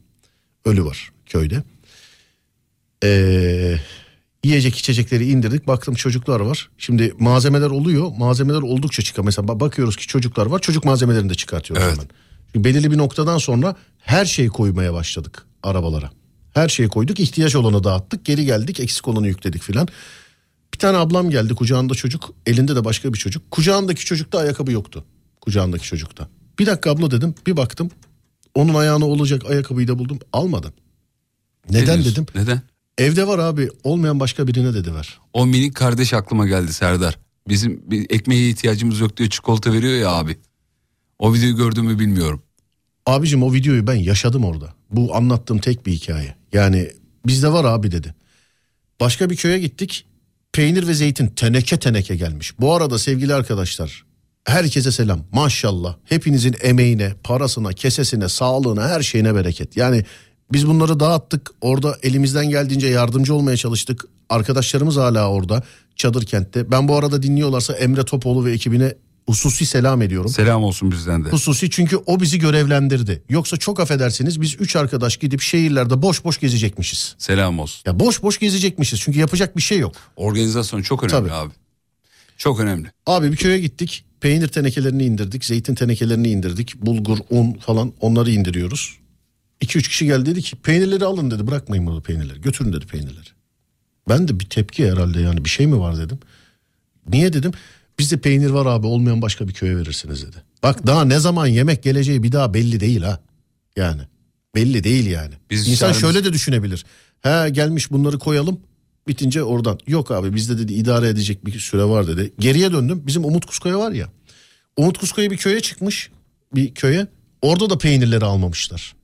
Ölü var köyde. Ee, yiyecek içecekleri indirdik. Baktım çocuklar var. Şimdi malzemeler oluyor. Malzemeler oldukça çıkar. Mesela ba- bakıyoruz ki çocuklar var. Çocuk malzemelerini de çıkartıyoruz Evet. hemen. Çünkü belirli bir noktadan sonra her şeyi koymaya başladık arabalara. Her şeyi koyduk. ihtiyaç olanı dağıttık. Geri geldik. Eksik olanı yükledik filan. Bir tane ablam geldi kucağında çocuk elinde de başka bir çocuk. Kucağındaki çocukta ayakkabı yoktu. Kucağındaki çocukta. Bir dakika abla dedim bir baktım. Onun ayağına olacak ayakkabıyı da buldum almadım. Ne Neden dedim. Neden? Evde var abi olmayan başka birine dedi ver. O minik kardeş aklıma geldi Serdar. Bizim bir ekmeğe ihtiyacımız yok diyor çikolata veriyor ya abi. O videoyu gördün mü bilmiyorum. Abicim o videoyu ben yaşadım orada. Bu anlattığım tek bir hikaye. Yani bizde var abi dedi. Başka bir köye gittik. Peynir ve zeytin teneke teneke gelmiş. Bu arada sevgili arkadaşlar herkese selam. Maşallah hepinizin emeğine, parasına, kesesine, sağlığına, her şeyine bereket. Yani biz bunları dağıttık. Orada elimizden geldiğince yardımcı olmaya çalıştık. Arkadaşlarımız hala orada çadır kentte. Ben bu arada dinliyorlarsa Emre Topoğlu ve ekibine hususi selam ediyorum. Selam olsun bizden de. Hususi çünkü o bizi görevlendirdi. Yoksa çok affedersiniz biz üç arkadaş gidip şehirlerde boş boş gezecekmişiz. Selam olsun. Ya boş boş gezecekmişiz çünkü yapacak bir şey yok. Organizasyon çok önemli Tabii. abi. Çok önemli. Abi bir köye gittik. Peynir tenekelerini indirdik. Zeytin tenekelerini indirdik. Bulgur, un falan onları indiriyoruz. 2-3 kişi geldi dedi ki peynirleri alın dedi. Bırakmayın burada peynirleri. Götürün dedi peynirleri. Ben de bir tepki herhalde yani bir şey mi var dedim. Niye dedim. Bizde peynir var abi olmayan başka bir köye verirsiniz dedi. Bak daha ne zaman yemek geleceği bir daha belli değil ha. Yani belli değil yani. Biz İnsan çağrımız- şöyle de düşünebilir. He gelmiş bunları koyalım bitince oradan. Yok abi bizde dedi idare edecek bir süre var dedi. Geriye döndüm bizim Umut Kuskaya var ya. Umut Kuskaya bir köye çıkmış bir köye. Orada da peynirleri almamışlar.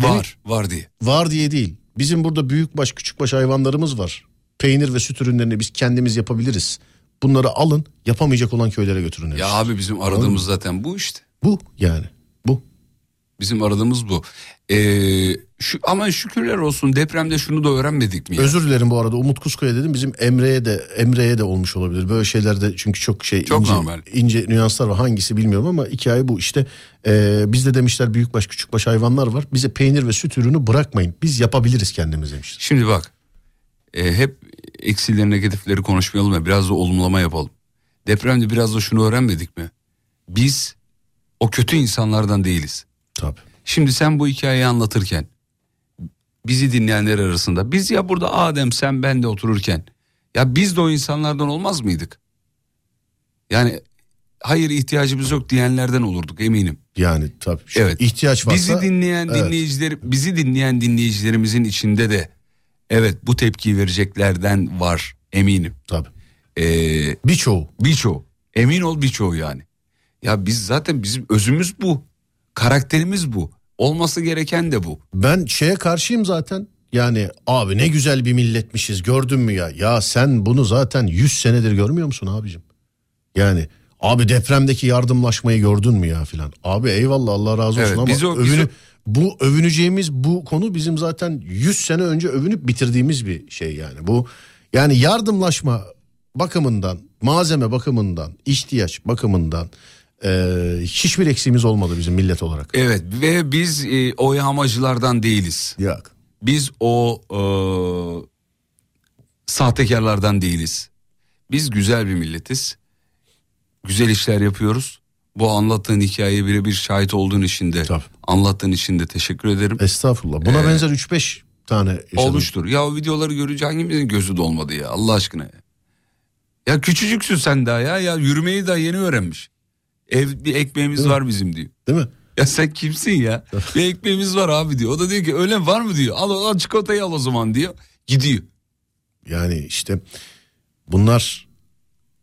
Var. Var diye. Var diye değil. Bizim burada büyükbaş küçükbaş hayvanlarımız var. Peynir ve süt ürünlerini biz kendimiz yapabiliriz. Bunları alın yapamayacak olan köylere götürün. Ya abi bizim aradığımız zaten bu işte. Bu yani. Bizim aradığımız bu. Ee, şu, ama şükürler olsun depremde şunu da öğrenmedik mi? ya? Özür dilerim bu arada Umut Kuskaya dedim bizim Emre'ye de Emre'ye de olmuş olabilir. Böyle şeylerde çünkü çok şey Çok ince, normal. ince nüanslar var hangisi bilmiyorum ama hikaye bu işte. Ee, bizde demişler büyükbaş küçükbaş hayvanlar var. Bize peynir ve süt ürünü bırakmayın. Biz yapabiliriz kendimiz demişler. Şimdi bak e, hep eksileri negatifleri konuşmayalım ya biraz da olumlama yapalım. Depremde biraz da şunu öğrenmedik mi? Biz o kötü insanlardan değiliz. Tabii. Şimdi sen bu hikayeyi anlatırken bizi dinleyenler arasında biz ya burada Adem sen ben de otururken ya biz de o insanlardan olmaz mıydık? Yani hayır ihtiyacımız yok diyenlerden olurduk eminim. Yani tabii. Evet. ihtiyaç varsa. Bizi dinleyen evet. dinleyiciler bizi dinleyen dinleyicilerimizin içinde de evet bu tepkiyi vereceklerden var eminim. Tabii. Ee, Birçoğu. birçoğu emin ol birçoğu yani. Ya biz zaten bizim özümüz bu. Karakterimiz bu. Olması gereken de bu. Ben şeye karşıyım zaten. Yani abi ne güzel bir milletmişiz gördün mü ya? Ya sen bunu zaten 100 senedir görmüyor musun abicim? Yani abi depremdeki yardımlaşmayı gördün mü ya filan? Abi eyvallah Allah razı olsun Evet, ama biz o- biz övünü, o- bu övüneceğimiz bu konu bizim zaten 100 sene önce övünüp bitirdiğimiz bir şey yani. Bu yani yardımlaşma bakımından, malzeme bakımından, ihtiyaç bakımından e, hiçbir eksiğimiz olmadı bizim millet olarak. Evet ve biz e, o yağmacılardan değiliz. Yok. Biz o e, sahtekarlardan değiliz. Biz güzel bir milletiz. Güzel işler yapıyoruz. Bu anlattığın hikayeye birebir şahit olduğun için de Tabii. anlattığın için de teşekkür ederim. Estağfurullah. Buna benzer 3-5 tane yaşadım. Olmuştur. Ya o videoları görünce hangimizin gözü dolmadı ya Allah aşkına. Ya küçücüksün sen daha ya. Ya yürümeyi daha yeni öğrenmiş. Ev bir ekmeğimiz var bizim diyor. Değil mi? Ya sen kimsin ya? bir ekmeğimiz var abi diyor. O da diyor ki öyle mi var mı diyor. Al, al çikolatayı al o zaman diyor. Gidiyor. Yani işte bunlar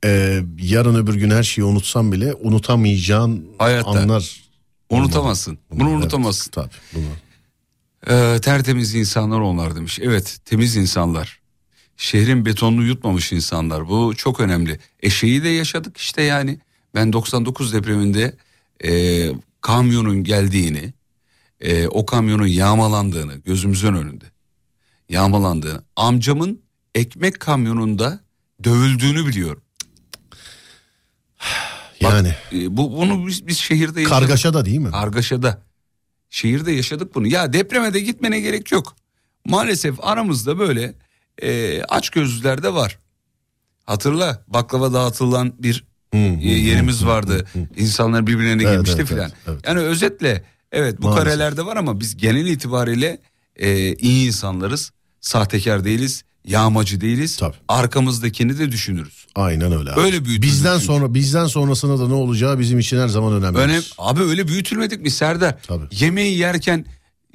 e, yarın öbür gün her şeyi unutsam bile unutamayacağın Hayatta. anlar. Unutamazsın. Bunu Bunlar, unutamazsın. Evet, tabii. Bunu. Ee, tertemiz insanlar onlar demiş. Evet temiz insanlar. Şehrin betonunu yutmamış insanlar. Bu çok önemli. E şeyi de yaşadık işte yani. Ben 99 depreminde e, kamyonun geldiğini, e, o kamyonun yağmalandığını gözümüzün önünde. Yağmalandığını. Amcamın ekmek kamyonunda dövüldüğünü biliyorum. Bak, Yani e, bu bunu biz, biz şehirde yaşadık. kargaşa da değil mi? Kargaşada. Şehirde yaşadık bunu. Ya depreme de gitmene gerek yok. Maalesef aramızda böyle e, aç gözlüler de var. Hatırla baklava dağıtılan bir yerimiz vardı. İnsanlar birbirlerine Evet, girmişti evet, filan. evet, evet. Yani özetle evet bu Maalesef. karelerde var ama biz genel itibariyle e, iyi insanlarız. Sahtekar değiliz, yağmacı değiliz. Tabii. Arkamızdakini de düşünürüz. Aynen öyle. Abi. Öyle büyütüldük Bizden çünkü. sonra bizden sonrasında da ne olacağı bizim için her zaman önemli. Önem, abi öyle büyütülmedik mi Serdar? Tabii. Yemeği yerken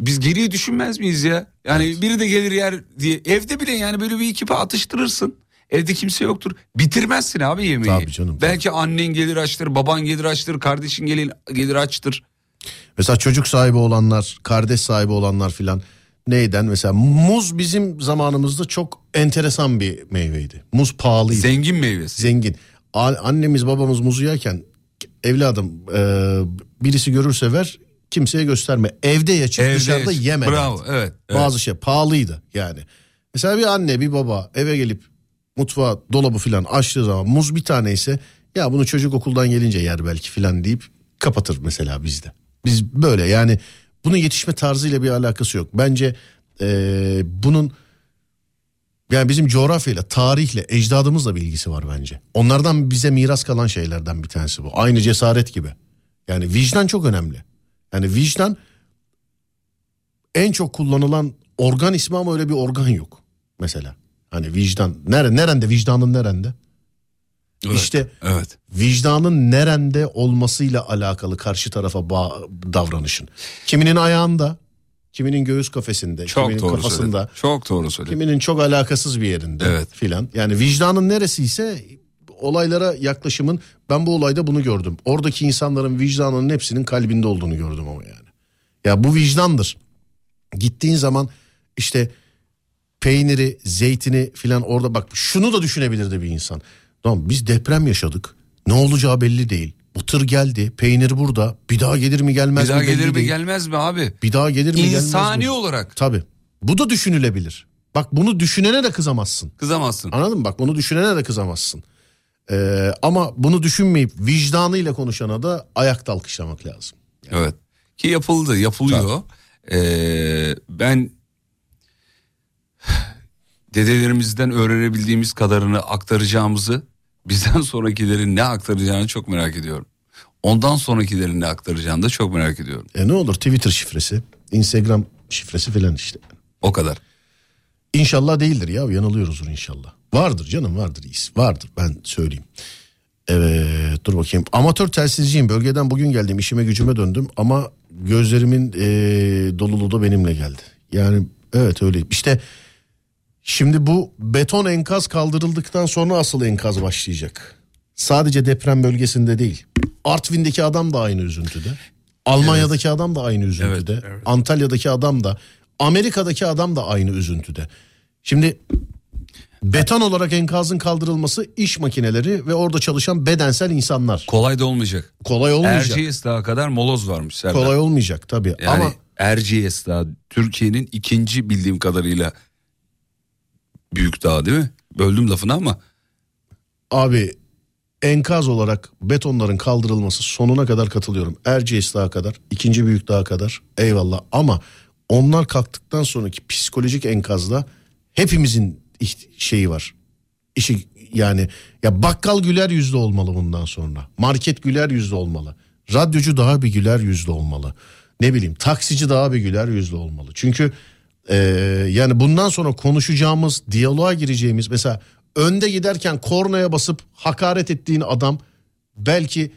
biz geriye düşünmez miyiz ya? Yani biri de gelir yer diye. Evde bile yani böyle bir ekipe atıştırırsın. Evde kimse yoktur. Bitirmezsin abi yemeği. Tabii canım, Belki annen gelir açtır, baban gelir açtır, kardeşin gelir, gelir açtır. Mesela çocuk sahibi olanlar, kardeş sahibi olanlar filan neyden? Mesela muz bizim zamanımızda çok enteresan bir meyveydi. Muz pahalıydı. Zengin meyvesi. zengin. Annemiz babamız muzu yerken evladım e, birisi görürse ver kimseye gösterme. Evde ye çık Evde dışarıda ye- yeme. Bravo, evet, evet. Bazı şey pahalıydı yani. Mesela bir anne bir baba eve gelip mutfağa dolabı filan açtığı zaman muz bir tane ise ya bunu çocuk okuldan gelince yer belki filan deyip kapatır mesela bizde. Biz böyle yani bunun yetişme tarzıyla bir alakası yok. Bence e, bunun yani bizim coğrafyayla, tarihle, ecdadımızla bir ilgisi var bence. Onlardan bize miras kalan şeylerden bir tanesi bu. Aynı cesaret gibi. Yani vicdan çok önemli. Yani vicdan en çok kullanılan organ ismi ama öyle bir organ yok. Mesela hani vicdan nere nerede vicdanın nerede? Evet, İşte Evet. vicdanın nerede olmasıyla alakalı karşı tarafa bağ- davranışın. Kiminin ayağında, kiminin göğüs kafesinde, Çok kiminin doğru kafasında, söyledin. Çok doğru söyledin. kiminin çok alakasız bir yerinde Evet. filan. Yani vicdanın neresiyse olaylara yaklaşımın ben bu olayda bunu gördüm. Oradaki insanların vicdanının hepsinin kalbinde olduğunu gördüm ama yani. Ya bu vicdandır. Gittiğin zaman işte peyniri, zeytini filan orada bak şunu da düşünebilirdi bir insan. Tamam biz deprem yaşadık. Ne olacağı belli değil. Bu tır geldi. Peynir burada. Bir daha gelir mi gelmez Bir daha mi gelir mi değil. gelmez mi abi? bir daha gelir mi gelmez İnsani mi? olarak Tabii. Bu da düşünülebilir. Bak bunu düşünene de kızamazsın. kızamazsın. Anladın mı? Bak bunu düşünene de kızamazsın. Ee, ama bunu düşünmeyip vicdanıyla konuşana da ayakta alkışlamak lazım. Evet. Ki yapıldı, yapılıyor. Ee, ben dedelerimizden öğrenebildiğimiz kadarını aktaracağımızı bizden sonrakilerin ne aktaracağını çok merak ediyorum. Ondan sonrakilerin ne aktaracağını da çok merak ediyorum. E ne olur Twitter şifresi, Instagram şifresi filan işte. O kadar. İnşallah değildir ya yanılıyoruzdur inşallah. Vardır canım vardır iyisi vardır ben söyleyeyim. Evet dur bakayım amatör telsizciyim bölgeden bugün geldim işime gücüme döndüm ama gözlerimin e, doluluğu da benimle geldi. Yani evet öyle işte şimdi bu beton enkaz kaldırıldıktan sonra asıl enkaz başlayacak. Sadece deprem bölgesinde değil Artvin'deki adam da aynı üzüntüde. Almanya'daki adam da aynı üzüntüde. Evet, evet. Antalya'daki adam da Amerika'daki adam da aynı üzüntüde. Şimdi beton olarak enkazın kaldırılması iş makineleri ve orada çalışan bedensel insanlar. Kolay da olmayacak. Kolay olmayacak. Erciyes Dağı kadar moloz varmış Serdar. Kolay olmayacak tabii. Yani Ama Erciyes Dağı Türkiye'nin ikinci bildiğim kadarıyla büyük dağ değil mi? Böldüm lafını ama abi enkaz olarak betonların kaldırılması sonuna kadar katılıyorum. Erciyes Dağı kadar, ikinci büyük dağ kadar eyvallah ama onlar kalktıktan sonraki psikolojik enkazda hepimizin şeyi var. İşi yani ya bakkal güler yüzlü olmalı bundan sonra. Market güler yüzlü olmalı. Radyocu daha bir güler yüzlü olmalı. Ne bileyim taksici daha bir güler yüzlü olmalı. Çünkü e, yani bundan sonra konuşacağımız, diyaloğa gireceğimiz mesela önde giderken kornaya basıp hakaret ettiğin adam belki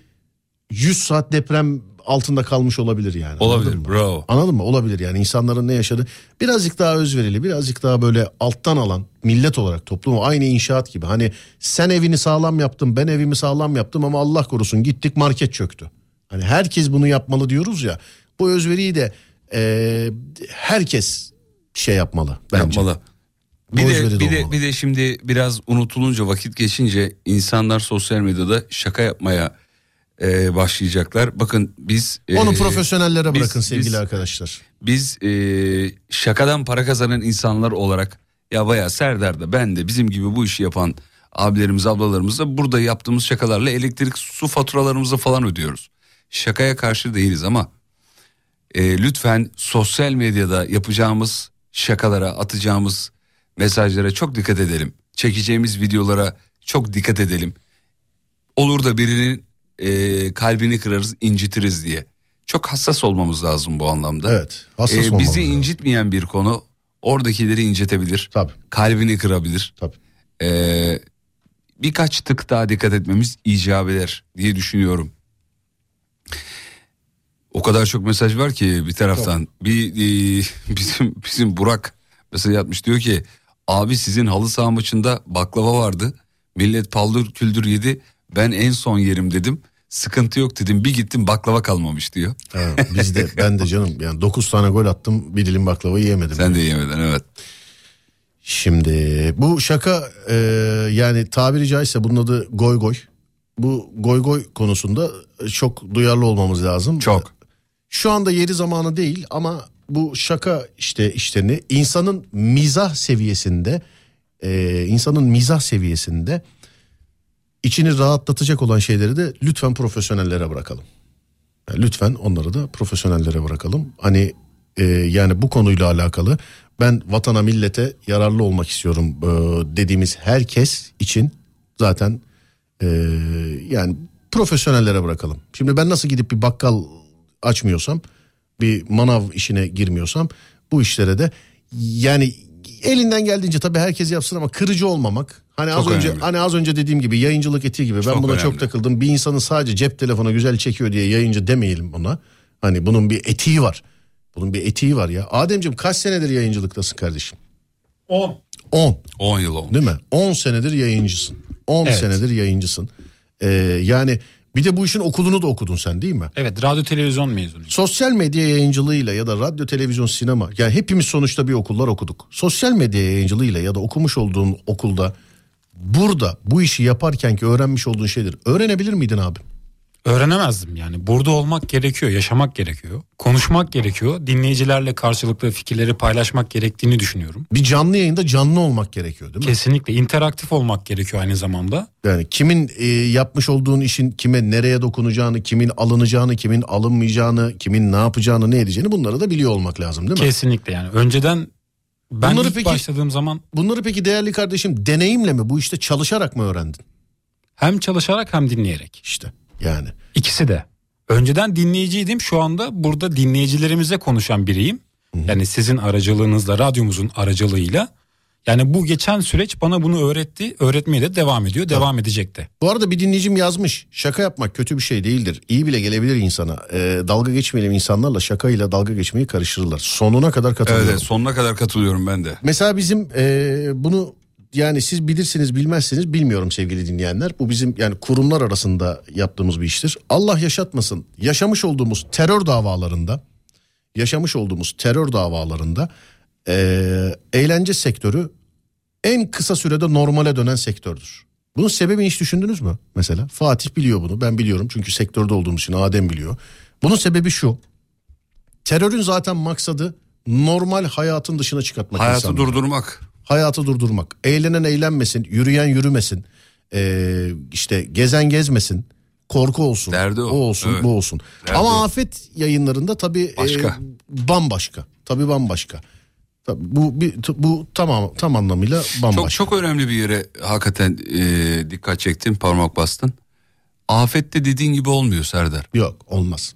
100 saat deprem altında kalmış olabilir yani. Anladın olabilir. mı? Bravo. Anladın mı? Olabilir yani insanların ne yaşadı. Birazcık daha özverili, birazcık daha böyle alttan alan millet olarak toplumu aynı inşaat gibi. Hani sen evini sağlam yaptın, ben evimi sağlam yaptım ama Allah korusun gittik market çöktü. Hani herkes bunu yapmalı diyoruz ya. Bu özveriyi de e, herkes şey yapmalı bence. Yapmalı. Bir de, de bir de olmalı. bir de şimdi biraz unutulunca vakit geçince insanlar sosyal medyada şaka yapmaya e, başlayacaklar. Bakın biz e, Onu profesyonellere biz- bırakın sevgili biz- arkadaşlar. biz e, şakadan para kazanan insanlar olarak ya baya Serdar da ben de bizim gibi bu işi yapan abilerimiz ablalarımız da burada yaptığımız şakalarla elektrik su faturalarımızı falan ödüyoruz. Şakaya karşı değiliz ama e, lütfen sosyal medyada yapacağımız şakalara atacağımız mesajlara çok dikkat edelim. Çekeceğimiz videolara çok dikkat edelim. Olur da birinin e, kalbini kırarız incitiriz diye. Çok hassas olmamız lazım bu anlamda. Evet. Hassas Ee, olmamız bizi lazım. incitmeyen bir konu oradakileri incitebilir. Tabii Kalbini kırabilir. tabii. Ee, birkaç tık daha dikkat etmemiz icap eder diye düşünüyorum. O kadar çok mesaj var ki bir taraftan. Bir e, bizim bizim Burak mesaj atmış diyor ki abi sizin halı saha maçında baklava vardı. Millet paldır küldür yedi. Ben en son yerim dedim. Sıkıntı yok dedim. Bir gittim baklava kalmamış diyor. Ha, biz de ben de canım yani 9 tane gol attım bir dilim baklava yiyemedim. Sen de yemeden evet. Şimdi bu şaka e, yani tabiri caizse bunun adı goy goy. Bu goy goy konusunda çok duyarlı olmamız lazım. Çok. Şu anda yeri zamanı değil ama bu şaka işte işlerini insanın mizah seviyesinde e, insanın mizah seviyesinde içini rahatlatacak olan şeyleri de lütfen profesyonellere bırakalım. Yani lütfen onları da profesyonellere bırakalım. Hani e, yani bu konuyla alakalı ben vatana millete yararlı olmak istiyorum e, dediğimiz herkes için zaten e, yani profesyonellere bırakalım. Şimdi ben nasıl gidip bir bakkal açmıyorsam bir manav işine girmiyorsam bu işlere de yani elinden geldiğince tabii herkes yapsın ama kırıcı olmamak. Hani az Çok önce önemli. hani az önce dediğim gibi yayıncılık etiği gibi ben Çok buna çok önemli. takıldım. Bir insanın sadece cep telefonu güzel çekiyor diye yayıncı demeyelim buna. Hani bunun bir etiği var. Bunun bir etiği var ya. Ademciğim kaç senedir yayıncılıktasın kardeşim? 10. 10 10 yıl olmuş. değil mi? 10 senedir yayıncısın. 10 Evet. senedir yayıncısın. Ee, yani bir de bu işin okulunu da okudun sen değil mi? Evet radyo televizyon mezunuyum. Sosyal medya yayıncılığıyla ya da radyo, televizyon, sinema yani hepimiz sonuçta bir okullar okuduk. Sosyal medya yayıncılığıyla ya da okumuş olduğun okulda burada bu işi yaparken ki öğrenmiş olduğun şeyleri öğrenebilir miydin abi? Öğrenemezdim yani. Burada olmak gerekiyor, yaşamak gerekiyor. Konuşmak gerekiyor. Dinleyicilerle karşılıklı fikirleri paylaşmak gerektiğini düşünüyorum. Bir canlı yayında canlı olmak gerekiyor değil mi? Kesinlikle interaktif olmak gerekiyor aynı zamanda. Yani kimin e, yapmış olduğun işin kime nereye dokunacağını, kimin alınacağını, kimin alınmayacağını, kimin ne yapacağını, ne edeceğini bunları da biliyor olmak lazım değil mi? Kesinlikle yani. Önceden ben Bunları ilk peki- başladığım zaman Bunları peki değerli kardeşim deneyimle mi bu işte çalışarak mı öğrendin? hem çalışarak hem dinleyerek. İşte yani. İkisi de. Önceden dinleyiciydim. Şu anda burada dinleyicilerimize konuşan biriyim. Yani sizin aracılığınızla, radyomuzun aracılığıyla. Yani bu geçen süreç bana bunu öğretti. Öğretmeye de devam ediyor. Devam edecek de. Bu arada bir dinleyicim yazmış. Şaka yapmak kötü bir şey değildir. İyi bile gelebilir insana. Ee, dalga geçmeyelim insanlarla şakayla dalga geçmeyi karıştırırlar. Sonuna kadar katılıyorum. Evet, evet, sonuna kadar katılıyorum ben de. Mesela bizim e, bunu yani siz bilirsiniz bilmezsiniz bilmiyorum sevgili dinleyenler. Bu bizim yani kurumlar arasında yaptığımız bir iştir. Allah yaşatmasın. Yaşamış olduğumuz terör davalarında yaşamış olduğumuz terör davalarında e, eğlence sektörü en kısa sürede normale dönen sektördür. Bunun sebebini hiç düşündünüz mü mesela? Fatih biliyor bunu ben biliyorum çünkü sektörde olduğumuz için Adem biliyor. Bunun sebebi şu. Terörün zaten maksadı normal hayatın dışına çıkartmak Hayatı insanları. durdurmak. Hayatı durdurmak. Eğlenen eğlenmesin, yürüyen yürümesin, ee, işte gezen gezmesin, korku olsun, Derdi o. olsun, Evet. bu olsun. Derdi Ama o. afet yayınlarında tabii Başka. e, bambaşka. Tabii bambaşka. Bu bir, bu tamam tam anlamıyla bambaşka. Çok çok önemli bir yere hakikaten e, dikkat çektin, parmak bastın. Afette dediğin gibi olmuyor Serdar. Yok olmaz.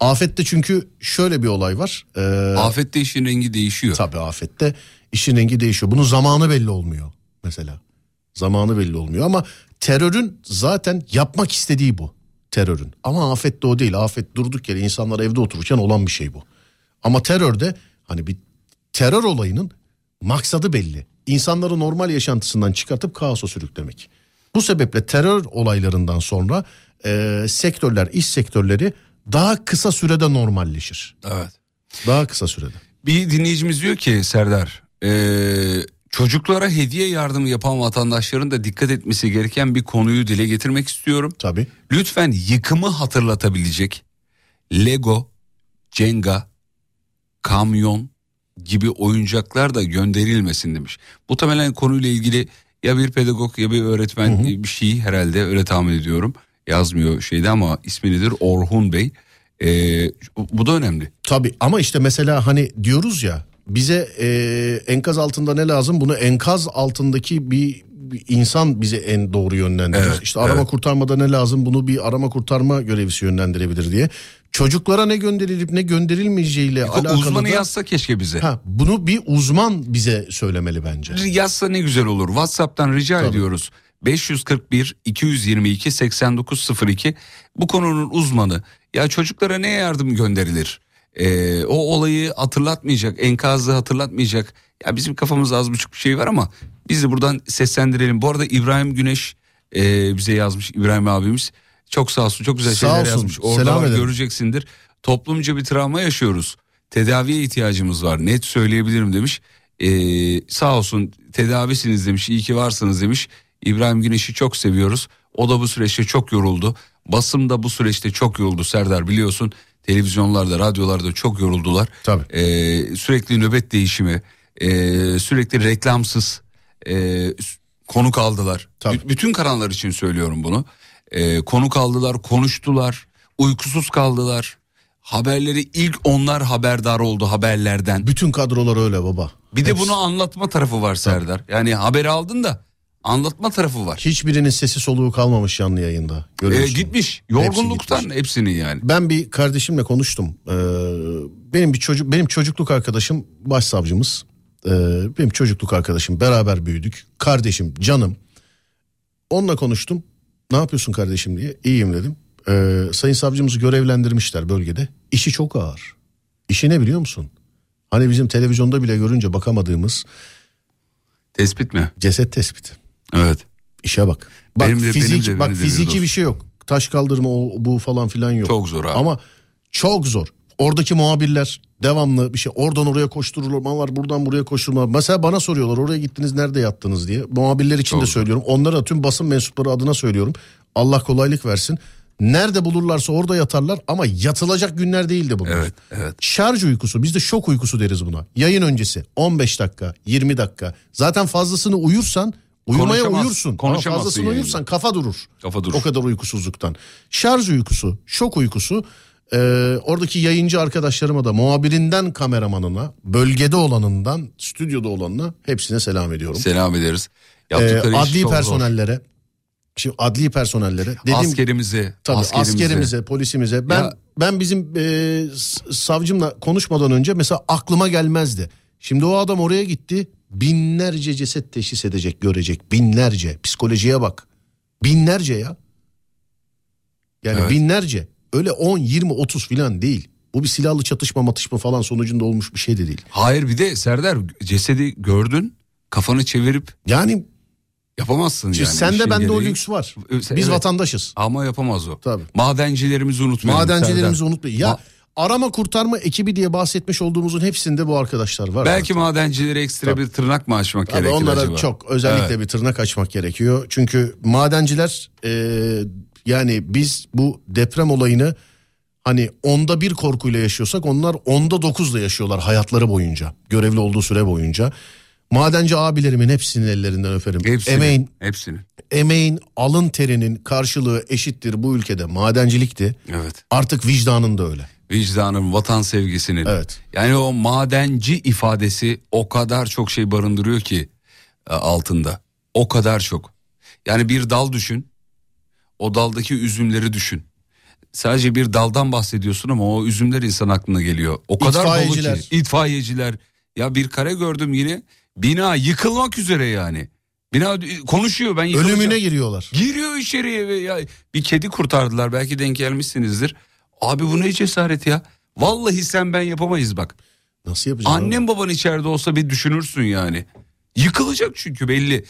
Afette çünkü şöyle bir olay var. Ee, Afette işin rengi değişiyor. Tabii afette işin rengi değişiyor. Bunun zamanı belli olmuyor mesela. Zamanı belli olmuyor ama terörün zaten yapmak istediği bu. Terörün. Ama afette o değil. Afet durduk yere insanlar evde otururken olan bir şey bu. Ama terörde hani bir terör olayının maksadı belli. İnsanları normal yaşantısından çıkartıp kaosa sürüklemek. Bu sebeple terör olaylarından sonra e, sektörler, iş sektörleri daha kısa sürede normalleşir. Evet. Daha kısa sürede. Bir dinleyicimiz diyor ki Serdar, e, çocuklara hediye yardımı yapan vatandaşların da dikkat etmesi gereken bir konuyu dile getirmek istiyorum. Tabii. Lütfen yıkımı hatırlatabilecek Lego, Jenga, kamyon gibi oyuncaklar da gönderilmesin demiş. Muhtemelen konuyla ilgili ya bir pedagog ya bir öğretmen bir şey herhalde öyle tahmin ediyorum. Yazmıyor şeyde ama ismi nedir? Orhun Bey. Ee, bu da önemli. Tabii ama işte mesela hani diyoruz ya bize e, enkaz altında ne lazım? Bunu enkaz altındaki bir, insan bize en doğru yönlendirir. Evet, işte arama evet. kurtarmada ne lazım? Bunu bir arama kurtarma görevlisi yönlendirebilir diye. Çocuklara ne gönderilip ne gönderilmeyeceğiyle alakalı Uzmanı da, yazsa keşke bize. ha, bunu bir uzman bize söylemeli bence. Yazsa ne güzel olur. WhatsApp'tan rica Tabii. ediyoruz. 541 222 8902 bu konunun uzmanı. Ya çocuklara ne yardım gönderilir? Ee, o olayı hatırlatmayacak, enkazı hatırlatmayacak. Ya bizim kafamızda az buçuk bir şey var ama biz de buradan seslendirelim. Bu arada İbrahim Güneş e, bize yazmış İbrahim abimiz. Çok sağ olsun çok güzel Sağ şeyler olsun, yazmış. Orada var, göreceksindir. Toplumca bir travma yaşıyoruz. Tedaviye ihtiyacımız var. Net söyleyebilirim demiş. Ee, sağ olsun tedavisiniz demiş. İyi ki varsınız demiş. İbrahim Güneş'i çok seviyoruz. O da bu süreçte çok yoruldu. Basın da bu süreçte çok yoruldu Serdar biliyorsun. Televizyonlarda, radyolarda çok yoruldular. Tabii. Ee, sürekli nöbet değişimi, ee, sürekli reklamsız ee, konuk aldılar. Tabii. B- bütün kanallar için söylüyorum bunu. Ee, konuk aldılar, konuştular, uykusuz kaldılar. Haberleri ilk onlar haberdar oldu haberlerden. Bütün kadrolar öyle baba. Bir de Hepsi. bunu anlatma tarafı var Serdar. Yani haberi aldın da anlatma tarafı var. Hiçbirinin sesi soluğu kalmamış canlı yayında. Görüyorsun. gitmiş Hepsi yorgunluktan gitmiş. hepsini yani. Ben bir kardeşimle konuştum. Ee, benim bir çocuk benim çocukluk arkadaşım başsavcımız. Ee, benim çocukluk arkadaşım beraber büyüdük. Kardeşim, canım. Onunla konuştum. Ne yapıyorsun kardeşim diye. İyiyim dedim. Ee, sayın savcımızı görevlendirmişler bölgede. İşi çok ağır. İşi ne biliyor musun? Hani bizim televizyonda bile görünce bakamadığımız Tespit mi? ceset tespiti. Evet. İşe bak. Bak Benim de- fizik, benim de- bak benim de fiziki dostum. bir şey yok. Taş kaldırma o bu falan filan yok. Çok zor abi. Ama çok zor. Oradaki muhabirler devamlı bir şey oradan oraya koşturulmalar buradan buraya koşturmalar. Mesela bana soruyorlar oraya gittiniz nerede yattınız diye. Muhabirler için Çok de söylüyorum. Onlara tüm basın mensupları adına söylüyorum. Allah kolaylık versin. Nerede bulurlarsa orada yatarlar ama yatılacak günler değildi bunlar. Evet, evet. Şarj uykusu biz de şok uykusu deriz buna. Yayın öncesi 15 dakika 20 dakika. Zaten fazlasını uyursan uyumaya uyursun. Ama konuşamazsın fazlasını yayında. uyursan kafa durur. Kafa durur. O kadar uykusuzluktan. Şarj uykusu, şok uykusu. Ee, oradaki yayıncı arkadaşlarıma da muhabirinden kameramanına, bölgede olanından, stüdyoda olanına hepsine selam ediyorum. Selam ederiz. Yaptıkları iş adli çok zor. personellere, şimdi adli personellere dedim Askerimize, tabii askerimize. askerimize, polisimize. Ben Ya- ben bizim e, savcımla konuşmadan önce mesela aklıma gelmezdi. Şimdi o adam oraya gitti. Binlerce ceset teşhis edecek, görecek. Binlerce. Psikolojiye bak. Binlerce ya. Yani Evet. binlerce. Öyle 10, 20, 30 filan değil. Bu bir silahlı çatışma matışma falan sonucunda olmuş bir şey de değil. Hayır bir de Serdar cesedi gördün kafanı çevirip Yani yapamazsın yani. sende İşin bende o lüks var. Evet. Biz vatandaşız. Ama yapamaz o. Tabii. Madencilerimizi unutmayalım Madencilerimizi Serdar. unutmayın. Ya Ma- arama kurtarma ekibi diye bahsetmiş olduğumuzun hepsinde bu arkadaşlar var. Belki madencilere ekstra bir tırnak mı açmak Tabii gerekir onlara acaba? çok özellikle Evet. bir tırnak açmak gerekiyor. Çünkü madenciler e, yani biz bu deprem olayını hani onda bir korkuyla yaşıyorsak onlar onda dokuzla yaşıyorlar hayatları boyunca. Görevli olduğu süre boyunca. Madenci abilerimin hepsinin ellerinden öperim. Hepsini, Emeğin, hepsini. emeğin alın terinin karşılığı eşittir bu ülkede madencilikti. Evet. Artık vicdanın da öyle. Vicdanın, vatan sevgisinin. Evet. Yani o madenci ifadesi o kadar çok şey barındırıyor ki e, altında. O kadar çok. Yani bir dal düşün. O daldaki üzümleri düşün. Sadece bir daldan bahsediyorsun ama o üzümler insan aklına geliyor. O kadar dolu İtfaiyeciler. ki. İtfaiyeciler. Ya bir kare gördüm yine. Bina yıkılmak üzere yani. Bina konuşuyor ben yıkılacağım. Ölümüne giriyorlar. Giriyor içeriye ve ya bir kedi kurtardılar belki denk gelmişsinizdir. Abi bu ne cesaret ya. Vallahi sen ben yapamayız bak. Nasıl yapacağız? abi? Annem baban içeride olsa bir düşünürsün yani. Yıkılacak çünkü belli.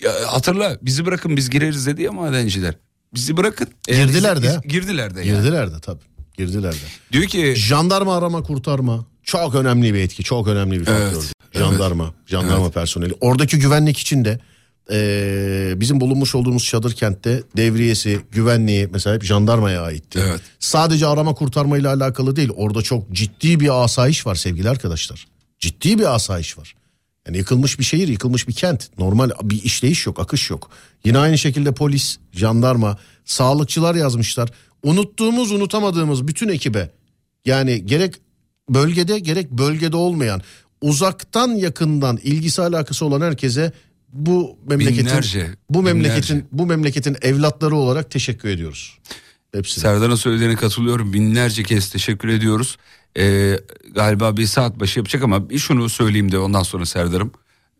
Ya, hatırla bizi bırakın biz gireriz dedi ya madenciler. Bizi bırakın. Eğer Girdiler de. Girdiler de. Girdiler de tabii. Girdiler de. Diyor ki Jandarma arama kurtarma çok önemli bir etki, çok önemli bir faktör. Evet, Jandarma, jandarma personeli. Oradaki güvenlik için de eee, bizim bulunmuş olduğumuz çadır kentte devriyesi, güvenliği mesela hep jandarmaya aitti. Evet. Sadece arama kurtarma ile alakalı değil. Orada çok ciddi bir asayiş var sevgili arkadaşlar. Ciddi bir asayiş var. Yani yıkılmış bir şehir, yıkılmış bir kent. Normal bir işleyiş yok, akış yok. Yine aynı şekilde polis, jandarma, sağlıkçılar yazmışlar. Unuttuğumuz, unutamadığımız bütün ekibe yani gerek bölgede gerek bölgede olmayan uzaktan yakından ilgisi alakası olan herkese bu memleketin Binlerce, bu memleketin binlerce. bu memleketin evlatları olarak teşekkür ediyoruz. Hepsine. Serdar'ın söylediğine katılıyorum. Binlerce kez teşekkür ediyoruz. Ee, galiba bir saat başı yapacak ama bir şunu söyleyeyim de ondan sonra Serdar'ım.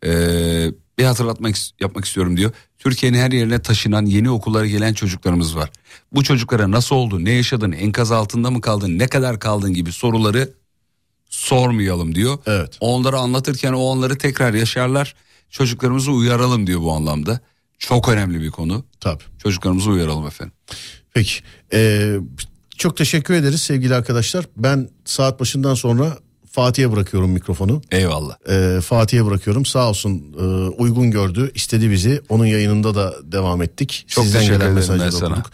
Ee, bir hatırlatmak yapmak istiyorum diyor. Türkiye'nin her yerine taşınan yeni okullara gelen çocuklarımız var. Bu çocuklara nasıl oldu, ne yaşadın, enkaz altında mı kaldın, ne kadar kaldın gibi soruları sormayalım diyor. Evet. Onları anlatırken o onları tekrar yaşarlar. Çocuklarımızı uyaralım diyor bu anlamda. Çok önemli bir konu. Tabii. Çocuklarımızı uyaralım efendim. Peki. Ee, çok teşekkür ederiz sevgili arkadaşlar. Ben saat başından sonra Fatih'e bırakıyorum mikrofonu. Eyvallah. Ee, Fatih'e bırakıyorum. Sağ olsun e, uygun gördü, istedi bizi. Onun yayınında da devam ettik. Çok Sizden teşekkür gelen ederim mesajları ben sana. okuduk.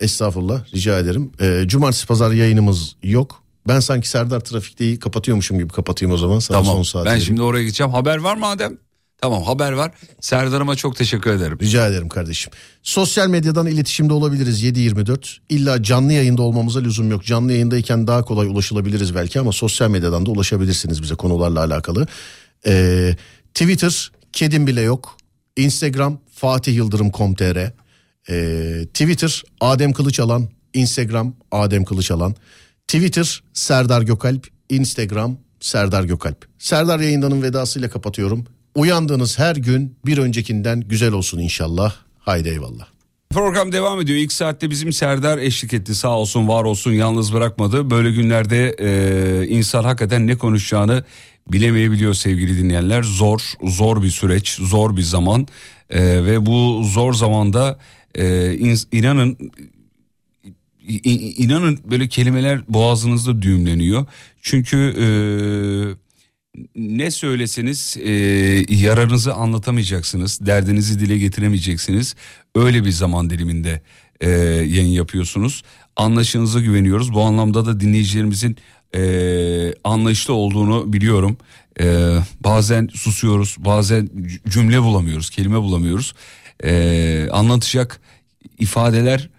Estağfurullah rica ederim. Ee, Cumartesi pazar yayınımız yok. Ben sanki Serdar Trafik'teyi kapatıyormuşum gibi kapatayım o zaman. Sana son Tamam saat ben vereyim. şimdi oraya gideceğim. Haber var mı Adem? Tamam haber var. Serdar'ıma çok teşekkür ederim. Rica ederim kardeşim. Sosyal medyadan iletişimde olabiliriz 7-24. İlla canlı yayında olmamıza lüzum yok. Canlı yayındayken daha kolay ulaşılabiliriz belki ama sosyal medyadan da ulaşabilirsiniz bize konularla alakalı. Ee, Twitter kedim bile yok. Instagram Fatih Yıldırım com.tr Ee, Twitter Adem Kılıçalan Instagram Adem Kılıçalan Twitter Serdar Gökalp Instagram Serdar Gökalp Serdar yayındanın vedasıyla kapatıyorum. Uyandığınız her gün bir öncekinden güzel olsun inşallah. Haydi eyvallah. Program devam ediyor. İlk saatte bizim Serdar eşlik etti. Sağ olsun var olsun yalnız bırakmadı. Böyle günlerde e, insan hakikaten ne konuşacağını bilemeyebiliyor sevgili dinleyenler. Zor, zor bir süreç, zor bir zaman. E, ve bu zor zamanda e, ins- inanın inanın böyle kelimeler boğazınızda düğümleniyor. Çünkü e, ne söyleseniz e, yararınızı anlatamayacaksınız. Derdinizi dile getiremeyeceksiniz. Öyle bir zaman diliminde e, yayın yapıyorsunuz. Anlayışınıza güveniyoruz. Bu anlamda da dinleyicilerimizin e, anlayışlı olduğunu biliyorum. E, bazen susuyoruz, bazen cümle bulamıyoruz, kelime bulamıyoruz. E, anlatacak ifadeler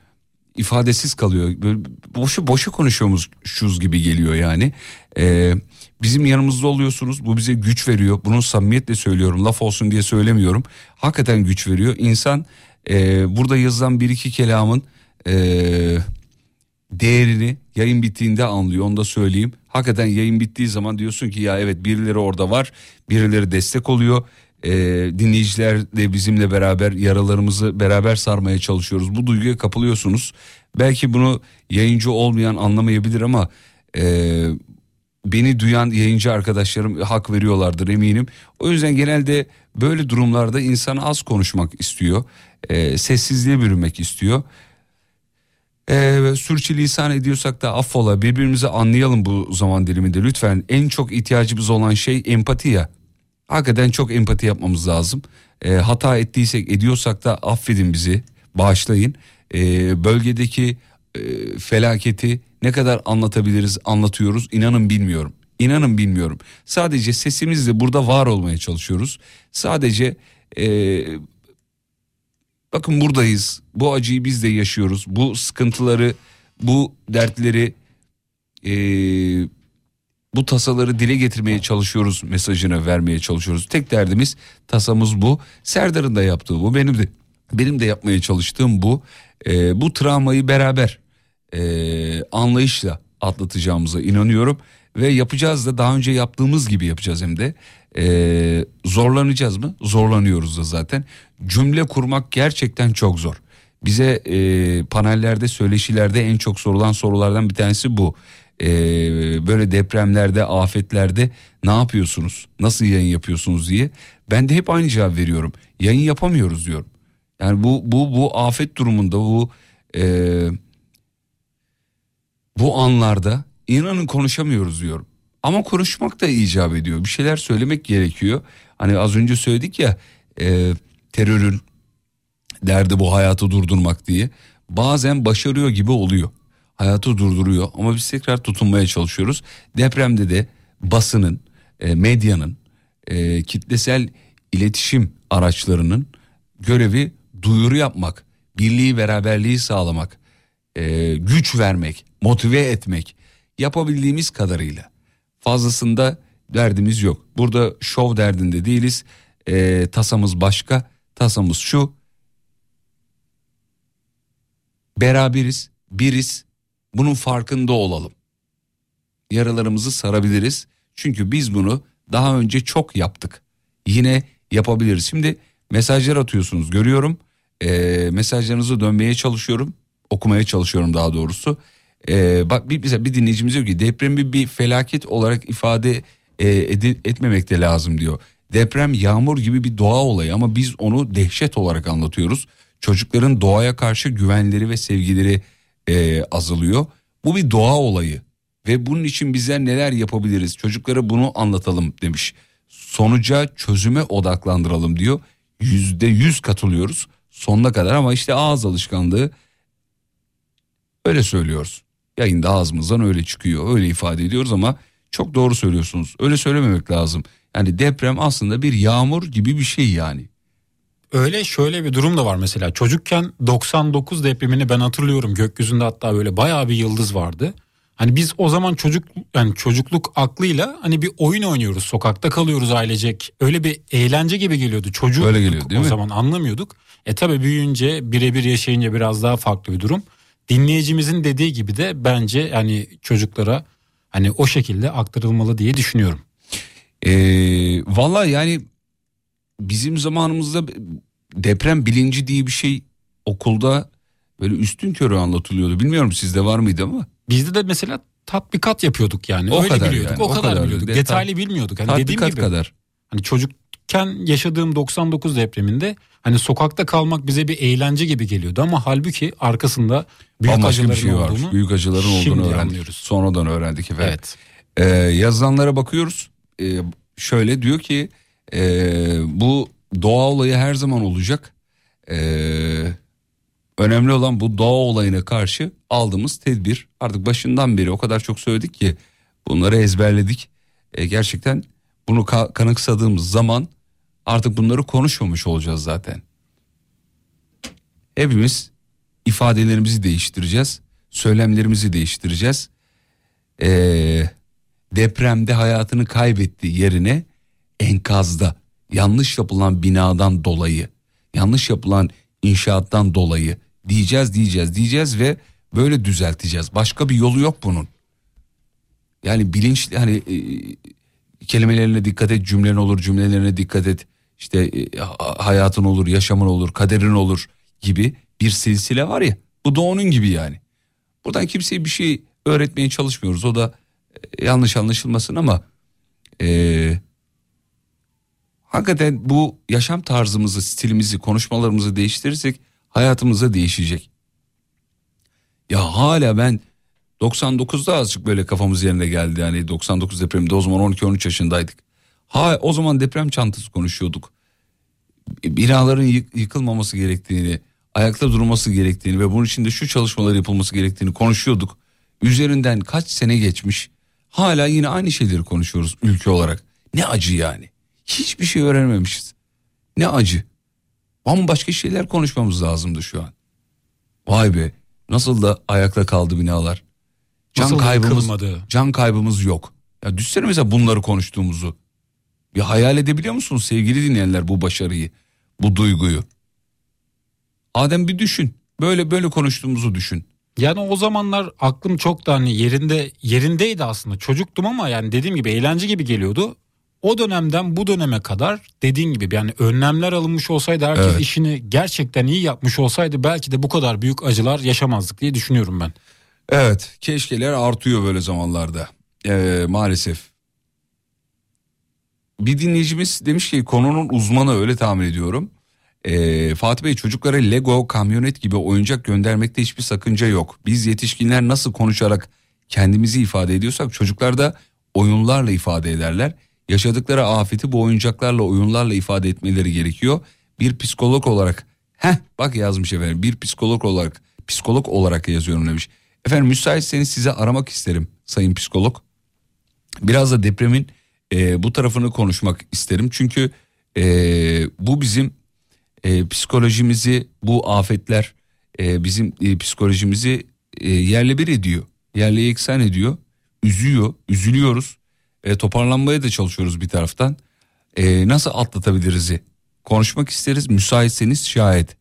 ifadesiz kalıyor. Böyle boşu boşu konuşuyormuşuz gibi geliyor yani. Ee, bizim yanımızda oluyorsunuz. Bu bize güç veriyor. Bunu samimiyetle söylüyorum. Laf olsun diye söylemiyorum. Hakikaten güç veriyor. İnsan e, burada yazılan bir iki kelamın e, değerini yayın bittiğinde anlıyor. Onu da söyleyeyim. Hakikaten yayın bittiği zaman diyorsun ki ya evet birileri orada var. Birileri destek oluyor. Ee, dinleyiciler de bizimle beraber yaralarımızı beraber sarmaya çalışıyoruz. Bu duyguya kapılıyorsunuz. Belki bunu yayıncı olmayan anlamayabilir ama e, beni duyan yayıncı arkadaşlarım hak veriyorlardır eminim. O yüzden genelde böyle durumlarda insan az konuşmak istiyor. E, sessizliğe bürünmek istiyor. Ve sürçülisan ediyorsak da affola birbirimizi anlayalım bu zaman diliminde lütfen. En çok ihtiyacımız olan şey empati ya. Hakikaten çok empati yapmamız lazım. E, hata ettiysek ediyorsak da affedin bizi bağışlayın. E, bölgedeki e, felaketi ne kadar anlatabiliriz anlatıyoruz inanın bilmiyorum. İnanın bilmiyorum. Sadece sesimizle burada var olmaya çalışıyoruz. Sadece e, bakın buradayız. Bu acıyı biz de yaşıyoruz. Bu sıkıntıları, bu dertleri, e, bu tasaları dile getirmeye çalışıyoruz. Mesajını vermeye çalışıyoruz. Tek derdimiz tasamız bu. Serdar'ın da yaptığı bu. Benim de benim de yapmaya çalıştığım bu. E, bu travmayı beraber e, anlayışla atlatacağımıza inanıyorum ve yapacağız da daha önce yaptığımız gibi yapacağız hem de. Ee, zorlanacağız mı? Zorlanıyoruz da zaten. Cümle kurmak gerçekten çok zor. Bize e, panellerde, söyleşilerde en çok sorulan sorulardan bir tanesi bu. Ee, böyle depremlerde, afetlerde ne yapıyorsunuz? Nasıl yayın yapıyorsunuz diye. Ben de hep aynı cevap veriyorum. Yayın yapamıyoruz diyorum. Yani bu bu bu afet durumunda bu e, bu anlarda inanın konuşamıyoruz diyorum. Ama konuşmak da icap ediyor. Bir şeyler söylemek gerekiyor. Hani az önce söyledik ya e, terörün derdi bu hayatı durdurmak diye. Bazen başarıyor gibi oluyor. Hayatı durduruyor ama biz tekrar tutunmaya çalışıyoruz. Depremde de basının, e, medyanın, e, kitlesel iletişim araçlarının görevi duyuru yapmak, birliği beraberliği sağlamak, e, güç vermek, motive etmek yapabildiğimiz kadarıyla. Fazlasında derdimiz yok. Burada şov derdinde değiliz. E, tasamız başka. Tasamız şu. Beraberiz, biriz. Bunun farkında olalım. Yaralarımızı sarabiliriz. Çünkü biz bunu daha önce çok yaptık. Yine yapabiliriz. Şimdi mesajlar atıyorsunuz görüyorum. E, mesajlarınızı dönmeye çalışıyorum. Okumaya çalışıyorum daha doğrusu. Ee, bak bir, bir, bir dinleyicimiz diyor ki depremi bir felaket olarak ifade e, ed- etmemek de lazım diyor. Deprem yağmur gibi bir doğa olayı ama biz onu dehşet olarak anlatıyoruz. Çocukların doğaya karşı güvenleri ve sevgileri e, azalıyor. Bu bir doğa olayı ve bunun için bizler neler yapabiliriz çocuklara bunu anlatalım demiş. Sonuca çözüme odaklandıralım diyor. Yüzde yüz katılıyoruz sonuna kadar ama işte ağız alışkanlığı öyle söylüyoruz. Yayında ağzımızdan öyle çıkıyor öyle ifade ediyoruz ama çok doğru söylüyorsunuz. Öyle söylememek lazım. Yani deprem aslında bir yağmur gibi bir şey yani. Öyle şöyle bir durum da var mesela. Çocukken 99 depremini ben hatırlıyorum. Gökyüzünde hatta böyle bayağı bir yıldız vardı. Hani biz o zaman çocuk yani çocukluk aklıyla hani bir oyun oynuyoruz. Sokakta kalıyoruz ailecek. Öyle bir eğlence gibi geliyordu. Çocuk Öyle geliyor, değil o mi? zaman anlamıyorduk. E tabi büyüyünce birebir yaşayınca biraz daha farklı bir durum. Dinleyicimizin dediği gibi de bence yani çocuklara hani o şekilde aktarılmalı diye düşünüyorum. Ee, Valla yani bizim zamanımızda deprem bilinci diye bir şey okulda böyle üstün körü anlatılıyordu. Bilmiyorum sizde var mıydı ama. Bizde de mesela tatbikat yapıyorduk yani. O Öyle kadar biliyorduk. yani, o, o kadar, kadar. biliyorduk. De- Detaylı bilmiyorduk. Hani dediğim Tatbikat gibi. kadar. Hani çocukken yaşadığım 99 depreminde hani sokakta kalmak bize bir eğlence gibi geliyordu ama halbuki arkasında büyük Bambaşka acıların şey var. olduğunu Büyük acıların olduğunu öğrendik. anlıyoruz. Sonradan öğrendik efendim. Evet. Ee, yazılanlara bakıyoruz. Ee, şöyle diyor ki e, bu doğa olayı her zaman olacak. Ee, önemli olan bu doğa olayına karşı aldığımız tedbir. Artık başından beri o kadar çok söyledik ki bunları ezberledik. Ee, gerçekten bunu ka- kanıksadığımız zaman artık bunları konuşmamış olacağız zaten. Hepimiz ifadelerimizi değiştireceğiz. Söylemlerimizi değiştireceğiz. Ee, depremde hayatını kaybetti yerine enkazda yanlış yapılan binadan dolayı yanlış yapılan inşaattan dolayı diyeceğiz diyeceğiz diyeceğiz ve böyle düzelteceğiz. Başka bir yolu yok bunun. Yani bilinçli hani e, kelimelerine dikkat et cümlen olur cümlelerine dikkat et işte e, ha- hayatın olur yaşamın olur kaderin olur gibi bir silsile var ya bu da onun gibi yani. Buradan kimseye bir şey öğretmeye çalışmıyoruz o da e, yanlış anlaşılmasın ama e, hakikaten bu yaşam tarzımızı stilimizi konuşmalarımızı değiştirirsek hayatımıza değişecek. Ya hala ben 99'da azıcık böyle kafamız yerine geldi. Yani 99 depreminde o zaman 12-13 yaşındaydık. Ha o zaman deprem çantası konuşuyorduk. Binaların yıkılmaması gerektiğini, ayakta durması gerektiğini ve bunun için de şu çalışmalar yapılması gerektiğini konuşuyorduk. Üzerinden kaç sene geçmiş. Hala yine aynı şeyleri konuşuyoruz ülke olarak. Ne acı yani. Hiçbir şey öğrenmemişiz. Ne acı. Bambaşka şeyler konuşmamız lazımdı şu an. Vay be nasıl da ayakta kaldı binalar. Can nasıl kaybımız yıkılmadı? can kaybımız yok. Ya düşsene mesela bunları konuştuğumuzu. Bir hayal edebiliyor musunuz sevgili dinleyenler bu başarıyı, bu duyguyu? Adem bir düşün. Böyle böyle konuştuğumuzu düşün. Yani o zamanlar aklım çok da hani yerinde yerindeydi aslında. Çocuktum ama yani dediğim gibi eğlence gibi geliyordu. O dönemden bu döneme kadar dediğin gibi yani önlemler alınmış olsaydı herkes evet. işini gerçekten iyi yapmış olsaydı belki de bu kadar büyük acılar yaşamazdık diye düşünüyorum ben. Evet keşkeler artıyor böyle zamanlarda ee, maalesef. Bir dinleyicimiz demiş ki konunun uzmanı öyle tahmin ediyorum. Ee, Fatih Bey çocuklara Lego, kamyonet gibi oyuncak göndermekte hiçbir sakınca yok. Biz yetişkinler nasıl konuşarak kendimizi ifade ediyorsak çocuklar da oyunlarla ifade ederler. Yaşadıkları afeti bu oyuncaklarla oyunlarla ifade etmeleri gerekiyor. Bir psikolog olarak heh bak yazmış efendim bir psikolog olarak psikolog olarak yazıyorum demiş. Efendim müsaitseniz size aramak isterim sayın psikolog. Biraz da depremin e, bu tarafını konuşmak isterim. Çünkü e, bu bizim e, psikolojimizi bu afetler e, bizim e, psikolojimizi e, yerle bir ediyor. Yerle eksen ediyor. Üzüyor, üzülüyoruz. E, toparlanmaya da çalışıyoruz bir taraftan. E, nasıl atlatabiliriz'i konuşmak isteriz. Müsaitseniz şayet.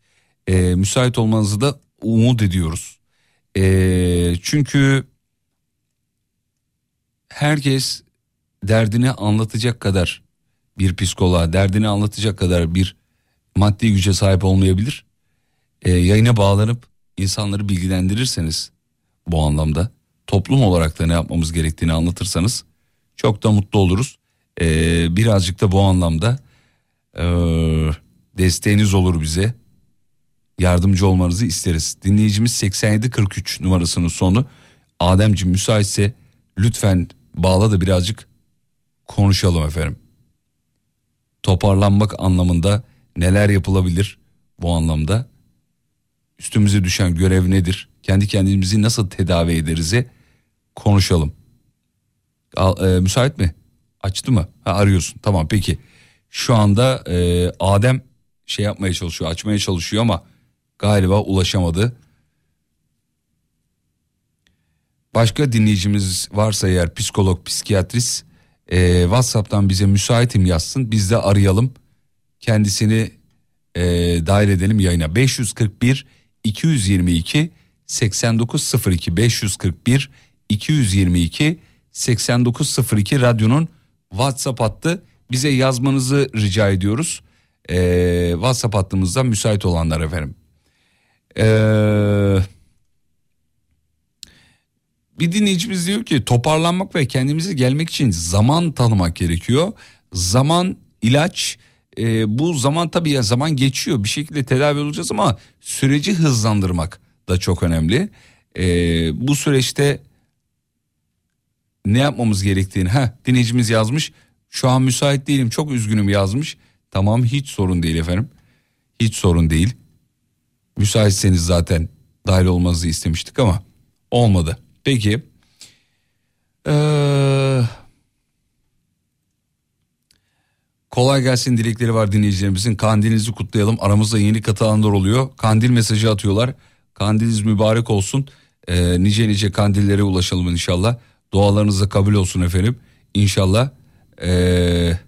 E, müsait olmanızı da umut ediyoruz. E, çünkü herkes derdini anlatacak kadar bir psikoloğa, derdini anlatacak kadar bir maddi güce sahip olmayabilir. E, yayına bağlanıp insanları bilgilendirirseniz bu anlamda toplum olarak da ne yapmamız gerektiğini anlatırsanız çok da mutlu oluruz. Ee, birazcık da bu anlamda e, desteğiniz olur bize. Yardımcı olmanızı isteriz. Dinleyicimiz 8743 numarasının sonu. Ademciğim müsaitse lütfen bağla da birazcık konuşalım efendim. Toparlanmak anlamında neler yapılabilir bu anlamda? Üstümüze düşen görev nedir? Kendi kendimizi nasıl tedavi ederiz'e konuşalım. Al, e, müsait mi? Açtı mı? Ha, arıyorsun. Tamam peki. Şu anda e, Adem şey yapmaya çalışıyor, açmaya çalışıyor ama galiba ulaşamadı. Başka dinleyicimiz varsa eğer psikolog, psikiyatrist e, WhatsApp'tan bize müsaitim yazsın. Biz de arayalım. Kendisini e, dahil edelim yayına. 541 222 8902 541 222 8902 radyonun WhatsApp hattı. Bize yazmanızı rica ediyoruz. Ee, WhatsApp hattımızdan müsait olanlar efendim. Ee, bir dinleyicimiz diyor ki toparlanmak ve kendimize gelmek için zaman tanımak gerekiyor. Zaman ilaç e, bu zaman tabii ya zaman geçiyor bir şekilde tedavi olacağız ama süreci hızlandırmak da çok önemli. E, bu süreçte ne yapmamız gerektiğini ha dinleyicimiz yazmış. Şu an müsait değilim çok üzgünüm yazmış. Tamam hiç sorun değil efendim. Hiç sorun değil. Müsaitseniz zaten dahil olmanızı istemiştik ama olmadı. Peki. Ee, kolay gelsin dilekleri var dinleyicilerimizin. Kandilinizi kutlayalım. Aramızda yeni katılanlar oluyor. Kandil mesajı atıyorlar. Kandiliniz mübarek olsun. Ee, nice nice kandillere ulaşalım inşallah. Dualarınız kabul olsun efendim. İnşallah ee,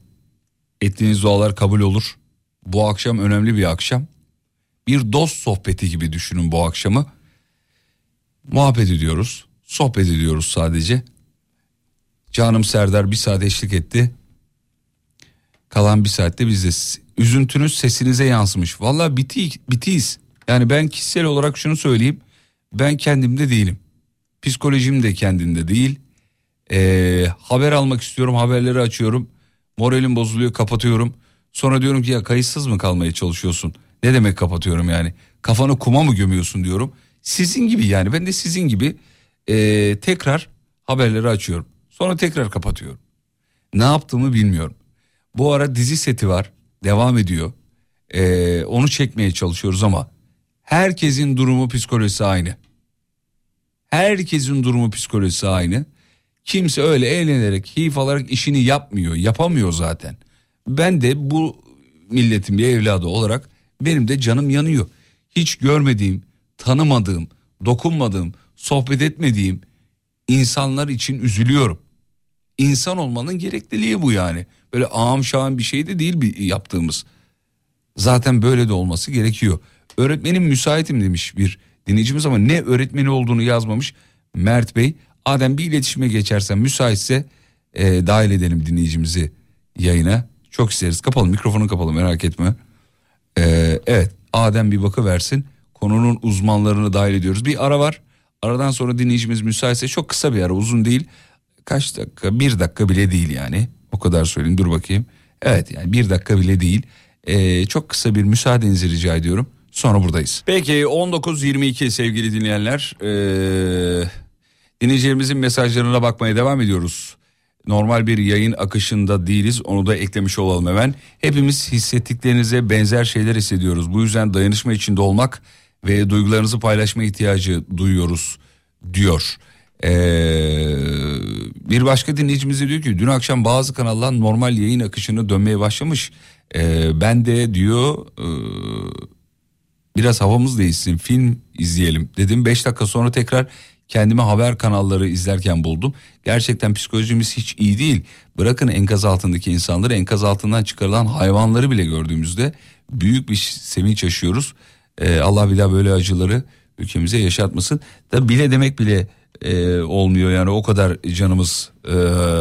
ettiğiniz dualar kabul olur. Bu akşam önemli bir akşam. Bir dost sohbeti gibi düşünün bu akşamı. Muhabbet ediyoruz. Sohbet ediyoruz sadece. Canım Serdar bir saat eşlik etti. Kalan bir saatte biz de üzüntünüz sesinize yansımış. Valla biti, bitiyiz. Yani ben kişisel olarak şunu söyleyeyim. Ben kendimde değilim. Psikolojim de kendinde değil. Ee, haber almak istiyorum haberleri açıyorum. Moralim bozuluyor kapatıyorum. Sonra diyorum ki ya kayıtsız mı kalmaya çalışıyorsun? Ne demek kapatıyorum yani? Kafanı kuma mı gömüyorsun diyorum. Sizin gibi yani ben de sizin gibi e, tekrar haberleri açıyorum. Sonra tekrar kapatıyorum. Ne yaptığımı bilmiyorum. Bu ara dizi seti var devam ediyor. E, onu çekmeye çalışıyoruz ama herkesin durumu psikolojisi aynı. Herkesin durumu psikolojisi aynı. Kimse öyle eğlenerek, keyif alarak işini yapmıyor, yapamıyor zaten. Ben de bu milletin bir evladı olarak benim de canım yanıyor. Hiç görmediğim, tanımadığım, dokunmadığım, sohbet etmediğim insanlar için üzülüyorum. İnsan olmanın gerekliliği bu yani. Böyle ağam şağım bir şey de değil bir yaptığımız. Zaten böyle de olması gerekiyor. Öğretmenim müsaitim demiş bir dinleyicimiz ama ne öğretmeni olduğunu yazmamış Mert Bey. Adem bir iletişime geçersen müsaitse e, dahil edelim dinleyicimizi yayına. Çok isteriz. Kapalı mikrofonu kapalı merak etme. Ee, evet Adem bir bakı versin. Konunun uzmanlarını dahil ediyoruz. Bir ara var. Aradan sonra dinleyicimiz müsaitse çok kısa bir ara uzun değil. Kaç dakika bir dakika bile değil yani. O kadar söyleyeyim dur bakayım. Evet yani bir dakika bile değil. Ee, çok kısa bir müsaadenizi rica ediyorum. Sonra buradayız. Peki 19.22 sevgili dinleyenler. Ee, dinleyicilerimizin mesajlarına bakmaya devam ediyoruz. Normal bir yayın akışında değiliz onu da eklemiş olalım hemen. Hepimiz hissettiklerinize benzer şeyler hissediyoruz. Bu yüzden dayanışma içinde olmak ve duygularınızı paylaşma ihtiyacı duyuyoruz diyor. Ee, bir başka dinleyicimiz diyor ki dün akşam bazı kanallar normal yayın akışına dönmeye başlamış. Ee, ben de diyor e, biraz havamız değişsin film izleyelim dedim. 5 dakika sonra tekrar kendimi haber kanalları izlerken buldum. Gerçekten psikolojimiz hiç iyi değil. Bırakın enkaz altındaki insanları enkaz altından çıkarılan hayvanları bile gördüğümüzde büyük bir sevinç yaşıyoruz. Ee, Allah bir daha böyle acıları ülkemize yaşatmasın. Da bile demek bile e, olmuyor yani o kadar canımız e,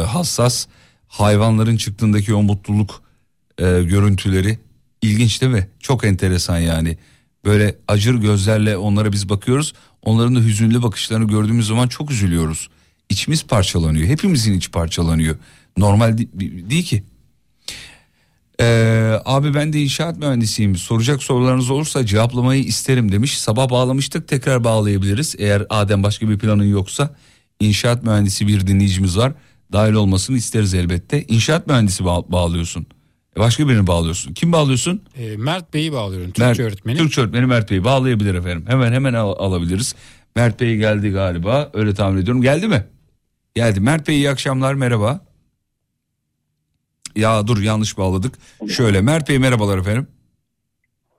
hassas. Hayvanların çıktığındaki o mutluluk e, görüntüleri ilginç değil mi? Çok enteresan yani. Böyle acır gözlerle onlara biz bakıyoruz. Onların da hüzünlü bakışlarını gördüğümüz zaman çok üzülüyoruz. İçimiz parçalanıyor. Hepimizin iç parçalanıyor. Normal değil ki. Ee, abi ben de inşaat mühendisiyim. Soracak sorularınız olursa cevaplamayı isterim demiş. Sabah bağlamıştık tekrar bağlayabiliriz. Eğer Adem başka bir planın yoksa inşaat mühendisi bir dinleyicimiz var. Dahil olmasını isteriz elbette. İnşaat mühendisi bağ- bağlıyorsun. E, başka birini bağlıyorsun. Kim bağlıyorsun? E, Mert Bey'i bağlıyorum. Türkçe Mert, öğretmeni. Türkçe öğretmeni Mert Bey bağlayabilir efendim. Hemen hemen al- alabiliriz. Mert Bey geldi galiba. Öyle tahmin ediyorum. Geldi mi? Geldi. Mert Bey iyi akşamlar merhaba. Ya dur yanlış bağladık. Şöyle Mert Bey merhabalar efendim.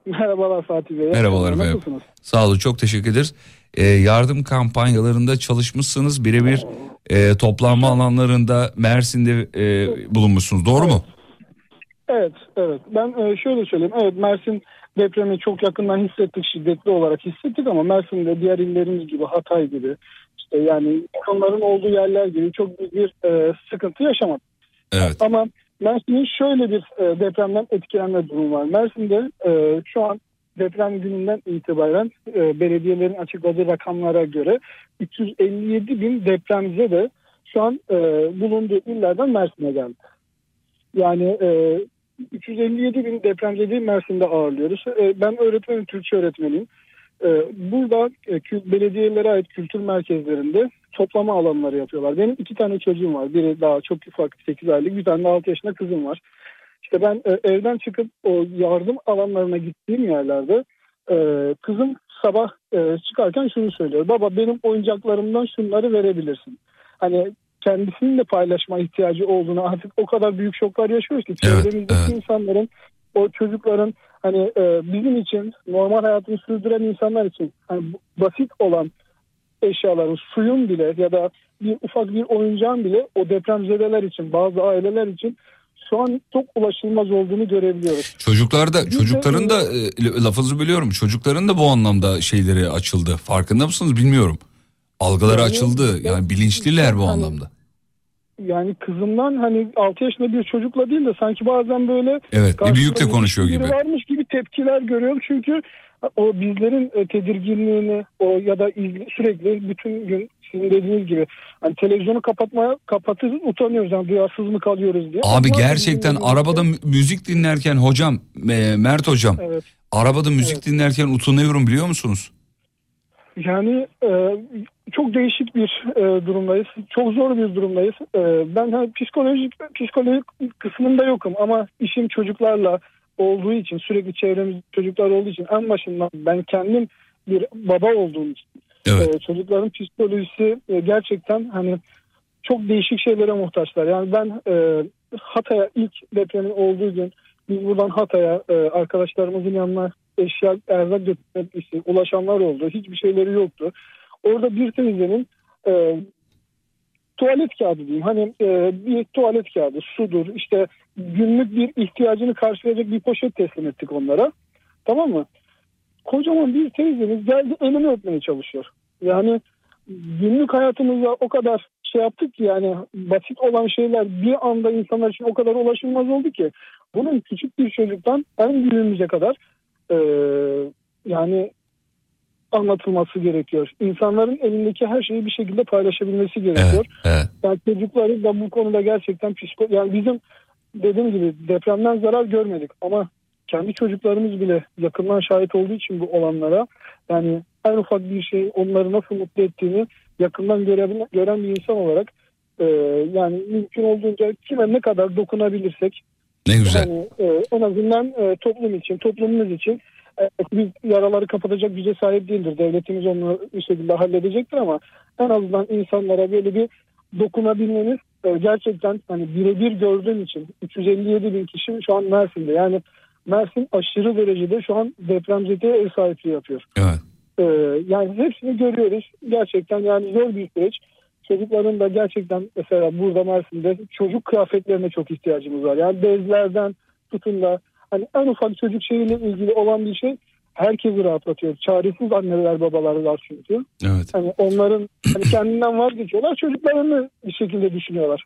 Merhabalar Fatih Bey. Merhabalar efendim. Nasılsınız? Sağ olun çok teşekkür ederiz. Ee, yardım kampanyalarında çalışmışsınız. Birebir e, toplanma alanlarında Mersin'de e, bulunmuşsunuz. Doğru mu? Evet, evet. Ben e, şöyle söyleyeyim. Evet Mersin depremi çok yakından hissettik, şiddetli olarak hissettik ama Mersin'de diğer illerimiz gibi Hatay gibi işte yani onların olduğu yerler gibi çok büyük bir e, sıkıntı yaşamadık. Evet. Ama Mersin'in şöyle bir e, depremden etkilenme durumu var. Mersin'de e, şu an deprem gününden itibaren e, belediyelerin açıkladığı rakamlara göre 357 bin depremze de şu an bulunduğu illerden Mersin'e geldi. Yani e, 357 bin depremzede Mersin'de ağırlıyoruz. Ben öğretmenim, Türkçe öğretmeniyim. Burada belediyelere ait kültür merkezlerinde toplama alanları yapıyorlar. Benim iki tane çocuğum var. Biri daha çok ufak 8 aylık, bir tane de 6 yaşında kızım var. İşte ben e, evden çıkıp o yardım alanlarına gittiğim yerlerde e, kızım sabah e, çıkarken şunu söylüyor. Baba benim oyuncaklarımdan şunları verebilirsin. Hani kendisinin de paylaşma ihtiyacı olduğunu artık o kadar büyük şoklar yaşıyoruz ki Evet, çevremizdeki evet. insanların o çocukların hani e, bizim için normal hayatını sürdüren insanlar için hani basit olan eşyaların suyun bile ya da bir ufak bir oyuncağın bile o depremzedeler için bazı aileler için şu an çok ulaşılmaz olduğunu görebiliyoruz. Çocuklar da çocukların da e, lafınızı biliyorum. Çocukların da bu anlamda şeyleri açıldı. Farkında mısınız bilmiyorum. Algıları Yani- açıldı. Yani bilinçliler bu Hani- anlamda. Yani kızımdan hani 6 yaşında bir çocukla değil de sanki bazen böyle Evet, bir büyük de karşısında konuşuyor gibi. varmış gibi tepkiler görüyorum çünkü o bizlerin e, tedirginliğini o ya da ilgi- sürekli bütün gün sizin dediğiniz gibi hani televizyonu kapatmaya kapatırız utanıyoruz yani duyarsız mı kalıyoruz diye. Abi Ama gerçekten arabada mü- müzik dinlerken hocam e, Mert hocam Evet. arabada müzik dinlerken utanıyorum biliyor musunuz? Yani e, çok değişik bir e, durumdayız. Çok zor bir durumdayız. E, ben hani psikolojik psikolojik kısmında yokum ama işim çocuklarla olduğu için sürekli çevremizde çocuklar olduğu için en başından ben kendim bir baba olduğum için Evet. e, çocukların psikolojisi e, gerçekten hani çok değişik şeylere muhtaçlar. Yani ben e, Hatay'a ilk depremin olduğu gün biz buradan Hatay'a e, arkadaşlarımızın yanına eşya erzak götürmek için ulaşanlar oldu. Hiçbir şeyleri yoktu. Orada bir teyzenin e, tuvalet kağıdı diyeyim. Hani e, bir tuvalet kağıdı, sudur, işte günlük bir ihtiyacını karşılayacak bir poşet teslim ettik onlara. Tamam mı? Kocaman bir teyzemiz geldi elimi öpmeye çalışıyor. Yani günlük hayatımızda o kadar şey yaptık ki yani basit olan şeyler bir anda insanlar için o kadar ulaşılmaz oldu ki bunun küçük bir çocuktan en büyüğümüze kadar e, yani anlatılması gerekiyor. İnsanların elindeki her şeyi bir şekilde paylaşabilmesi gerekiyor. Evet, evet. Yani çocukları da bu konuda gerçekten psiko yani bizim dediğim gibi depremden zarar görmedik ama kendi çocuklarımız bile yakından şahit olduğu için bu olanlara yani en ufak bir şey onları nasıl mutlu ettiğini yakından görebilen, gören bir insan olarak e, yani mümkün olduğunca kime ne kadar dokunabilirsek Ne güzel. yani e, en azından e, toplum için, toplumumuz için biz yaraları kapatacak güce sahip değildir. Devletimiz onu bir şekilde halledecektir ama en azından insanlara böyle bir dokunabilmeniz e, gerçekten hani birebir gördüğüm için 357 bin kişi şu an Mersin'de. Yani Mersin aşırı derecede şu an depremzedeye ev sahipliği yapıyor. Evet. Ee, yani hepsini görüyoruz. Gerçekten yani zor bir süreç. Çocukların da gerçekten mesela burada Mersin'de çocuk kıyafetlerine çok ihtiyacımız var. Yani bezlerden tutun da hani en ufak çocuk şeyiyle ilgili olan bir şey herkesi rahatlatıyor. Çaresiz anneler babalar var çünkü. Evet. Hani onların hani kendinden vazgeçiyorlar. Çocuklarını bir şekilde düşünüyorlar.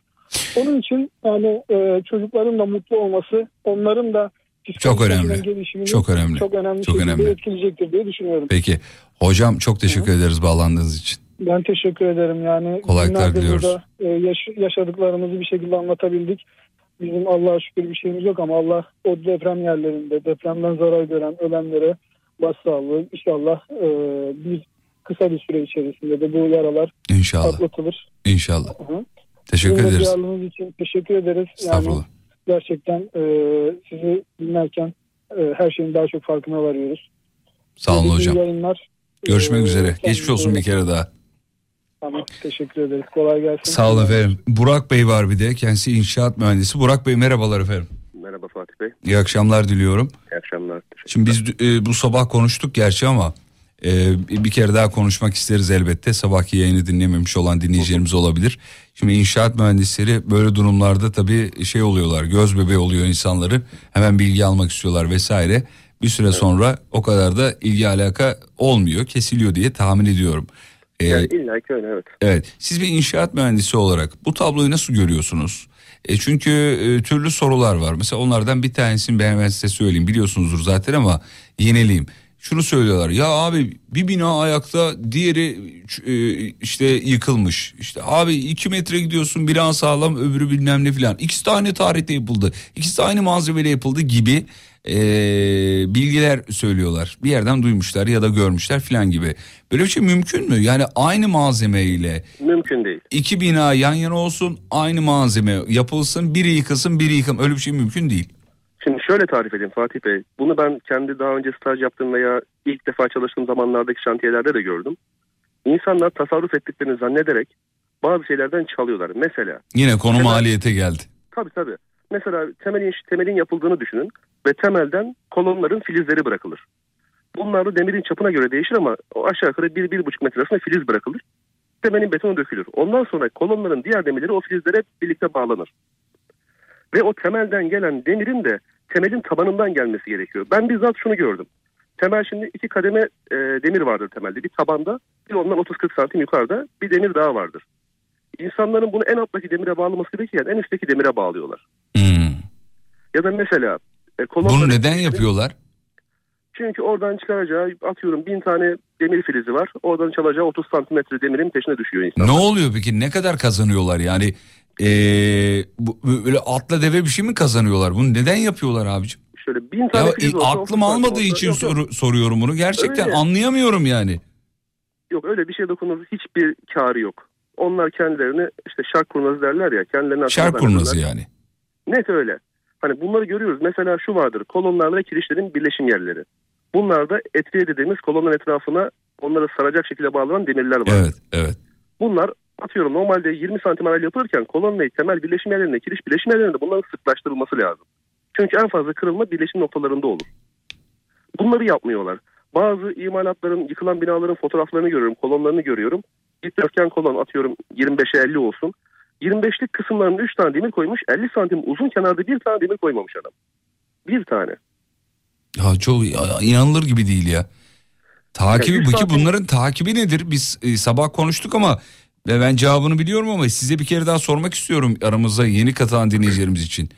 Onun için yani e, çocukların da mutlu olması, onların da Çok önemli. Çok önemli. çok önemli Çok önemli. etkileyecektir diye düşünüyorum. Peki. Hocam çok teşekkür ederiz bağlandığınız için. Ben teşekkür ederim. Yani Kolaylıklar diliyoruz. burada, e, yaş- yaşadıklarımızı bir şekilde anlatabildik. Bizim Allah'a şükür bir şeyimiz yok ama Allah o deprem yerlerinde depremden zarar gören ölenlere başsağlığı inşallah e, bir kısa bir süre içerisinde de bu yaralar İnşallah. atlatılır. İnşallah. Hı. Teşekkür Sizin de ederiz. duyarlılığınız için teşekkür ederiz. Yani gerçekten e, sizi dinlerken e, her şeyin daha çok farkına varıyoruz. Sağ olun İyi hocam. Yayınlar. Görüşmek E, üzere. Geçmiş olsun bir kere daha. Tamam teşekkür ederiz. Kolay gelsin. Sağ olun efendim. Burak Bey var bir de. Kendisi inşaat mühendisi. Burak Bey merhabalar efendim. Merhaba Fatih Bey. İyi akşamlar diliyorum. İyi akşamlar. Şimdi biz e, bu sabah konuştuk gerçi ama e, bir kere daha konuşmak isteriz elbette. Sabahki yayını dinlememiş olan dinleyicilerimiz olabilir. Şimdi inşaat mühendisleri böyle durumlarda tabii şey oluyorlar. Göz bebeği oluyor insanları. Hemen bilgi almak istiyorlar vesaire. Bir süre sonra o kadar da ilgi alaka olmuyor, kesiliyor diye tahmin ediyorum. E, Yani illa ki öyle evet. Evet. Siz bir inşaat mühendisi olarak bu tabloyu nasıl görüyorsunuz? E çünkü e, türlü sorular var. Mesela onlardan bir tanesini ben hemen size söyleyeyim. Biliyorsunuzdur zaten ama yenileyim. Şunu söylüyorlar. Ya abi bir bina ayakta diğeri e, işte yıkılmış. İşte abi iki metre gidiyorsun bina sağlam öbürü bilmem ne filan. İkisi de aynı tarihte yapıldı. İkisi de aynı malzemeyle yapıldı gibi e, bilgiler söylüyorlar. Bir yerden duymuşlar ya da görmüşler filan gibi. Böyle bir şey mümkün mü? Yani aynı malzemeyle Mümkün değil. iki bina yan yana olsun aynı malzeme yapılsın biri yıkılsın biri yıkım öyle bir şey mümkün değil. Şimdi şöyle tarif edeyim Fatih Bey. Bunu ben kendi daha önce staj yaptığım veya ilk defa çalıştığım zamanlardaki şantiyelerde de gördüm. İnsanlar tasarruf ettiklerini zannederek bazı şeylerden çalıyorlar. Mesela Yine konu Hemen- maliyete geldi. tabii tabii. Mesela temelin, temelin yapıldığını düşünün ve temelden kolonların filizleri bırakılır. Bunlar da demirin çapına göre değişir ama o aşağı yukarı 1-1,5 metre arasında filiz bırakılır. Temelin betonu dökülür. Ondan sonra kolonların diğer demirleri o filizlere birlikte bağlanır. Ve o temelden gelen demirin de temelin tabanından gelmesi gerekiyor. Ben bizzat şunu gördüm. Temel şimdi iki kademe e, demir vardır temelde. Bir tabanda bir ondan 30-40 santim yukarıda bir demir daha vardır. İnsanların bunu en alttaki demire bağlaması gerekirken en üstteki demire bağlıyorlar. Hmm. Ya da mesela e, Bunu kolonların- neden yapıyorlar? Çünkü oradan çıkaracağı atıyorum bin tane demir filizi var. Oradan çalacağı 30 santimetre demirin peşine düşüyor insan. Ne oluyor peki ne kadar kazanıyorlar yani? Ee, bu, böyle atla deve bir şey mi kazanıyorlar? Bunu neden yapıyorlar abicim? Şöyle bin tane Ya filiz e, olsa, aklım 30 santim almadığı için yok, yok. soru- soruyorum bunu. Gerçekten Öyle. anlayamıyorum yani. Yok öyle bir şey dokunur hiçbir karı yok. Onlar kendilerini işte şark kurnazı derler ya kendilerini Şark kurnazı yani. Net öyle. Hani bunları görüyoruz. Mesela şu vardır. Kolonlarla kirişlerin birleşim yerleri. Bunlarda etkiye dediğimiz kolonun etrafına onları saracak şekilde bağlanan demirler var. Evet, evet. Bunlar atıyorum normalde 20 santim arayla yapılırken kolon ve temel birleşim yerlerinde, kiriş birleşim yerlerinde bunların sıklaştırılması lazım. Çünkü en fazla kırılma birleşim noktalarında olur. Bunları yapmıyorlar. Bazı imalatların, yıkılan binaların fotoğraflarını görüyorum, kolonlarını görüyorum. Dikdörtgen kolon atıyorum 25'e 50 olsun. 25'lik kısımlarına 3 tane demir koymuş. 50 santim uzun kenarda bir tane demir koymamış adam. Bir tane. Ya çok inanılır gibi değil ya. Takibi Yani peki santim- bunların takibi nedir? Biz e, sabah konuştuk ama ve ben cevabını biliyorum ama size bir kere daha sormak istiyorum aramıza yeni katılan dinleyicilerimiz için.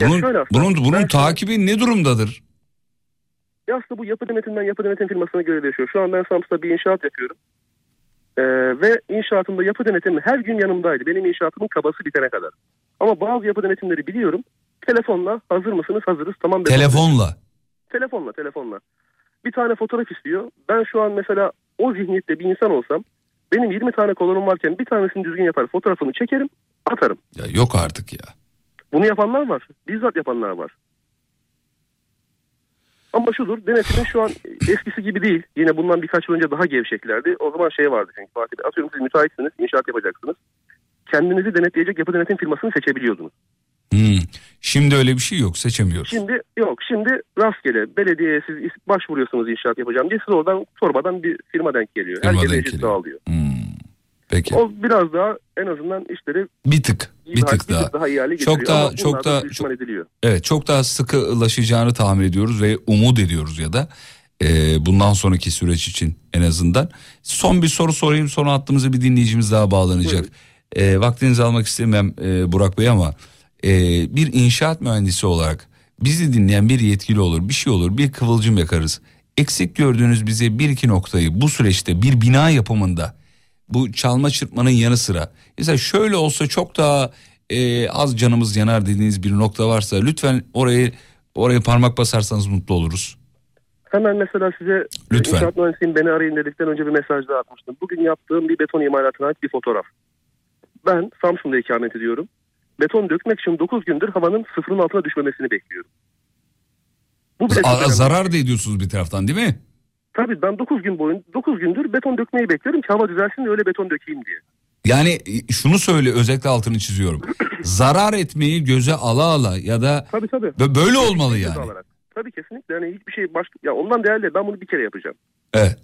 Bunun şöyle aslında, bunun bunun ben şöyle- takibi ne durumdadır? Ya aslında bu yapı denetinden yapı denetim firmasına göre değişiyor. Şu an ben Samsun'da bir inşaat yapıyorum. Ee, ve inşaatımda yapı denetimi her gün yanımdaydı. Benim inşaatımın kabası bitene kadar. Ama bazı yapı denetimleri biliyorum. Telefonla hazır mısınız? Hazırız. Tamam. Telefonla. Telefonla telefonla. Bir tane fotoğraf istiyor. Ben şu an mesela o zihniyette bir insan olsam benim 20 tane kolonum varken bir tanesini düzgün yapar fotoğrafını çekerim atarım. Ya yok artık ya. Bunu yapanlar var. Bizzat yapanlar var. Ama şudur denetimin şu an eskisi gibi değil. Yine bundan birkaç yıl önce daha gevşeklerdi. O zaman şey vardı çünkü Fatih Bey. Atıyorum siz müteahhitsiniz, inşaat yapacaksınız. Kendinizi denetleyecek yapı denetim firmasını seçebiliyordunuz. Hmm. Şimdi öyle bir şey yok seçemiyoruz. Şimdi yok. Şimdi rastgele belediyeye siz başvuruyorsunuz inşaat yapacağım diye siz oradan torbadan bir firma denk geliyor. Firma Herkes denk eşit geliyor. dağılıyor. Hmm. Peki. O biraz daha en azından işleri Bir tık bir tık daha. iyi hale. Çok daha- Ama çok daha- düşman ediliyor. Evet çok daha sıkılaşacağını tahmin ediyoruz ve umut ediyoruz ya da e, bundan sonraki süreç için en azından. Son bir soru sorayım sonra hattımıza bir dinleyicimiz daha bağlanacak. E, vaktinizi almak istemem e, Burak Bey ama e, bir inşaat mühendisi olarak bizi dinleyen bir yetkili olur bir şey olur bir kıvılcım yakarız. Eksik gördüğünüz bize bir iki noktayı bu süreçte bir bina yapımında bu çalma çırpmanın yanı sıra mesela şöyle olsa çok daha e, az canımız yanar dediğiniz bir nokta varsa lütfen orayı oraya parmak basarsanız mutlu oluruz. Hemen mesela size Lütfen. inşaat mühendisiyim beni arayın dedikten önce bir mesaj daha atmıştım. Bugün yaptığım bir beton imalatına ait bir fotoğraf. Ben Samsun'da ikamet ediyorum. Beton dökmek için 9 gündür havanın sıfırın altına düşmemesini bekliyorum. Bu bile A- zarar da ediyorsunuz bir taraftan değil mi? Tabii ben 9 gün boyun 9 gündür beton dökmeyi bekliyorum ki hava düzelsin de öyle beton dökeyim diye. Yani e, şunu söyle özellikle altını çiziyorum. zarar etmeyi göze ala ala ya da Tabii tabii. bö- böyle olmalı Göz yani. alarak. Tabii kesinlikle. Yani hiçbir şey baş... ya ondan değerli. Ben bunu bir kere yapacağım. Evet.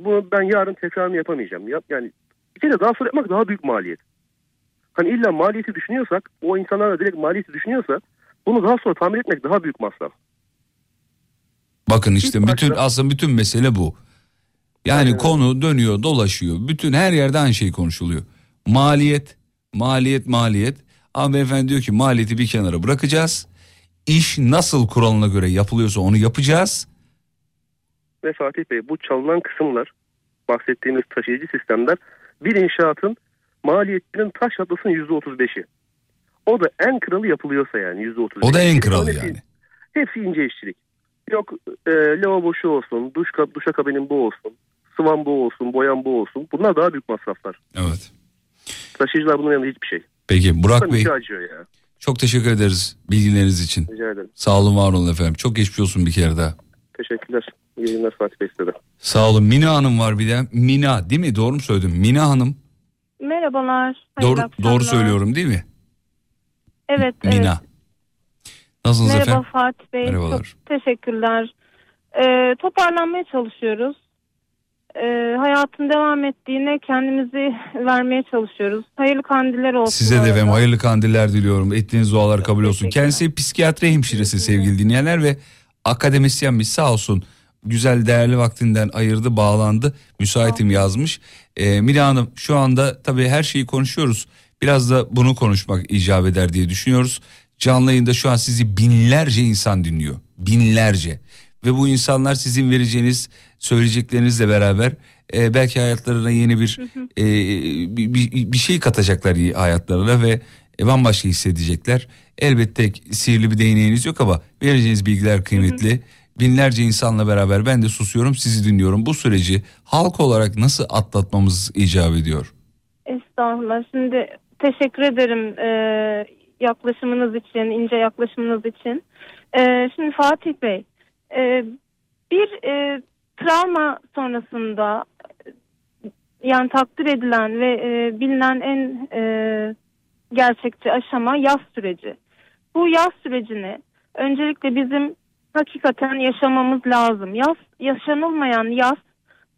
Bunu ben yarın tekrarını yapamayacağım. Yap, yani bir kere daha sonra yapmak daha büyük maliyet. Hani illa maliyeti düşünüyorsak, o insanlar da direkt maliyeti düşünüyorsa bunu daha sonra tamir etmek daha büyük masraf. Bakın işte İlk bütün başta- aslında bütün mesele bu. Yani Aynen konu dönüyor, dolaşıyor. Bütün her yerde aynı şey konuşuluyor. Maliyet, maliyet, maliyet. Ama beyefendi diyor ki maliyeti bir kenara bırakacağız. İş nasıl kuralına göre yapılıyorsa onu yapacağız. Ve Fatih Bey bu çalınan kısımlar, bahsettiğimiz taşıyıcı sistemler bir inşaatın maliyetinin taş atlasının %35'i. O da en kralı yapılıyorsa yani %35. O da en kralı yani. Hepsi ince işçilik. Yok e, lavabo şu olsun, duş, kab- duşakabinin bu olsun, sıvan bu olsun, boyan bu olsun. Bunlar daha büyük masraflar. Evet. Taşıyıcılar bunun yanında hiçbir şey. Peki Burak Bey acıyor ya. çok teşekkür ederiz bilgileriniz için. Rica ederim. Sağ olun var olun efendim. Çok geçmiş olsun bir kere daha. Teşekkürler. İyi yayınlar Fatih Bey size de. Sağ olun. Mina Hanım var bir de. Mina değil mi? Doğru mu söyledim? Mina Hanım. Merhabalar. hayırlı Doğru, akşamlar. doğru söylüyorum değil mi? Evet, evet. Nasılsınız Merhaba efendim? Fatih Bey. Merhabalar. Çok teşekkürler. Ee, toparlanmaya çalışıyoruz. Ee, hayatın devam ettiğine kendimizi vermeye çalışıyoruz. Hayırlı kandiller olsun. Size de efendim hayırlı kandiller diliyorum. Ettiğiniz dualar kabul olsun. Kendisi psikiyatri hemşiresi sevgili dinleyenler ve akademisyenmiş sağ olsun. Güzel değerli vaktinden ayırdı bağlandı. Müsaitim yazmış. Ee, Mila Hanım şu anda tabii her şeyi konuşuyoruz. Biraz da bunu konuşmak icap eder diye düşünüyoruz. Canlı yayında şu an sizi binlerce insan dinliyor. Binlerce. Ve bu insanlar sizin vereceğiniz söyleyeceklerinizle beraber e, belki hayatlarına yeni bir, e, bir, bir- şey katacaklar hayatlarına ve e, bambaşka hissedecekler. Elbette sihirli bir değneğiniz yok ama vereceğiniz bilgiler kıymetli. binlerce insanla beraber ben de susuyorum sizi dinliyorum. Bu süreci halk olarak nasıl atlatmamız icap ediyor? Estağfurullah. Şimdi teşekkür ederim e, yaklaşımınız için, ince yaklaşımınız için. E, şimdi Fatih Bey, e, bir e, travma sonrasında yani takdir edilen ve e, bilinen en e, gerçekçi aşama yaz süreci. Bu yaz sürecini öncelikle bizim hakikaten yaşamamız lazım. Yaz yaşanılmayan yaz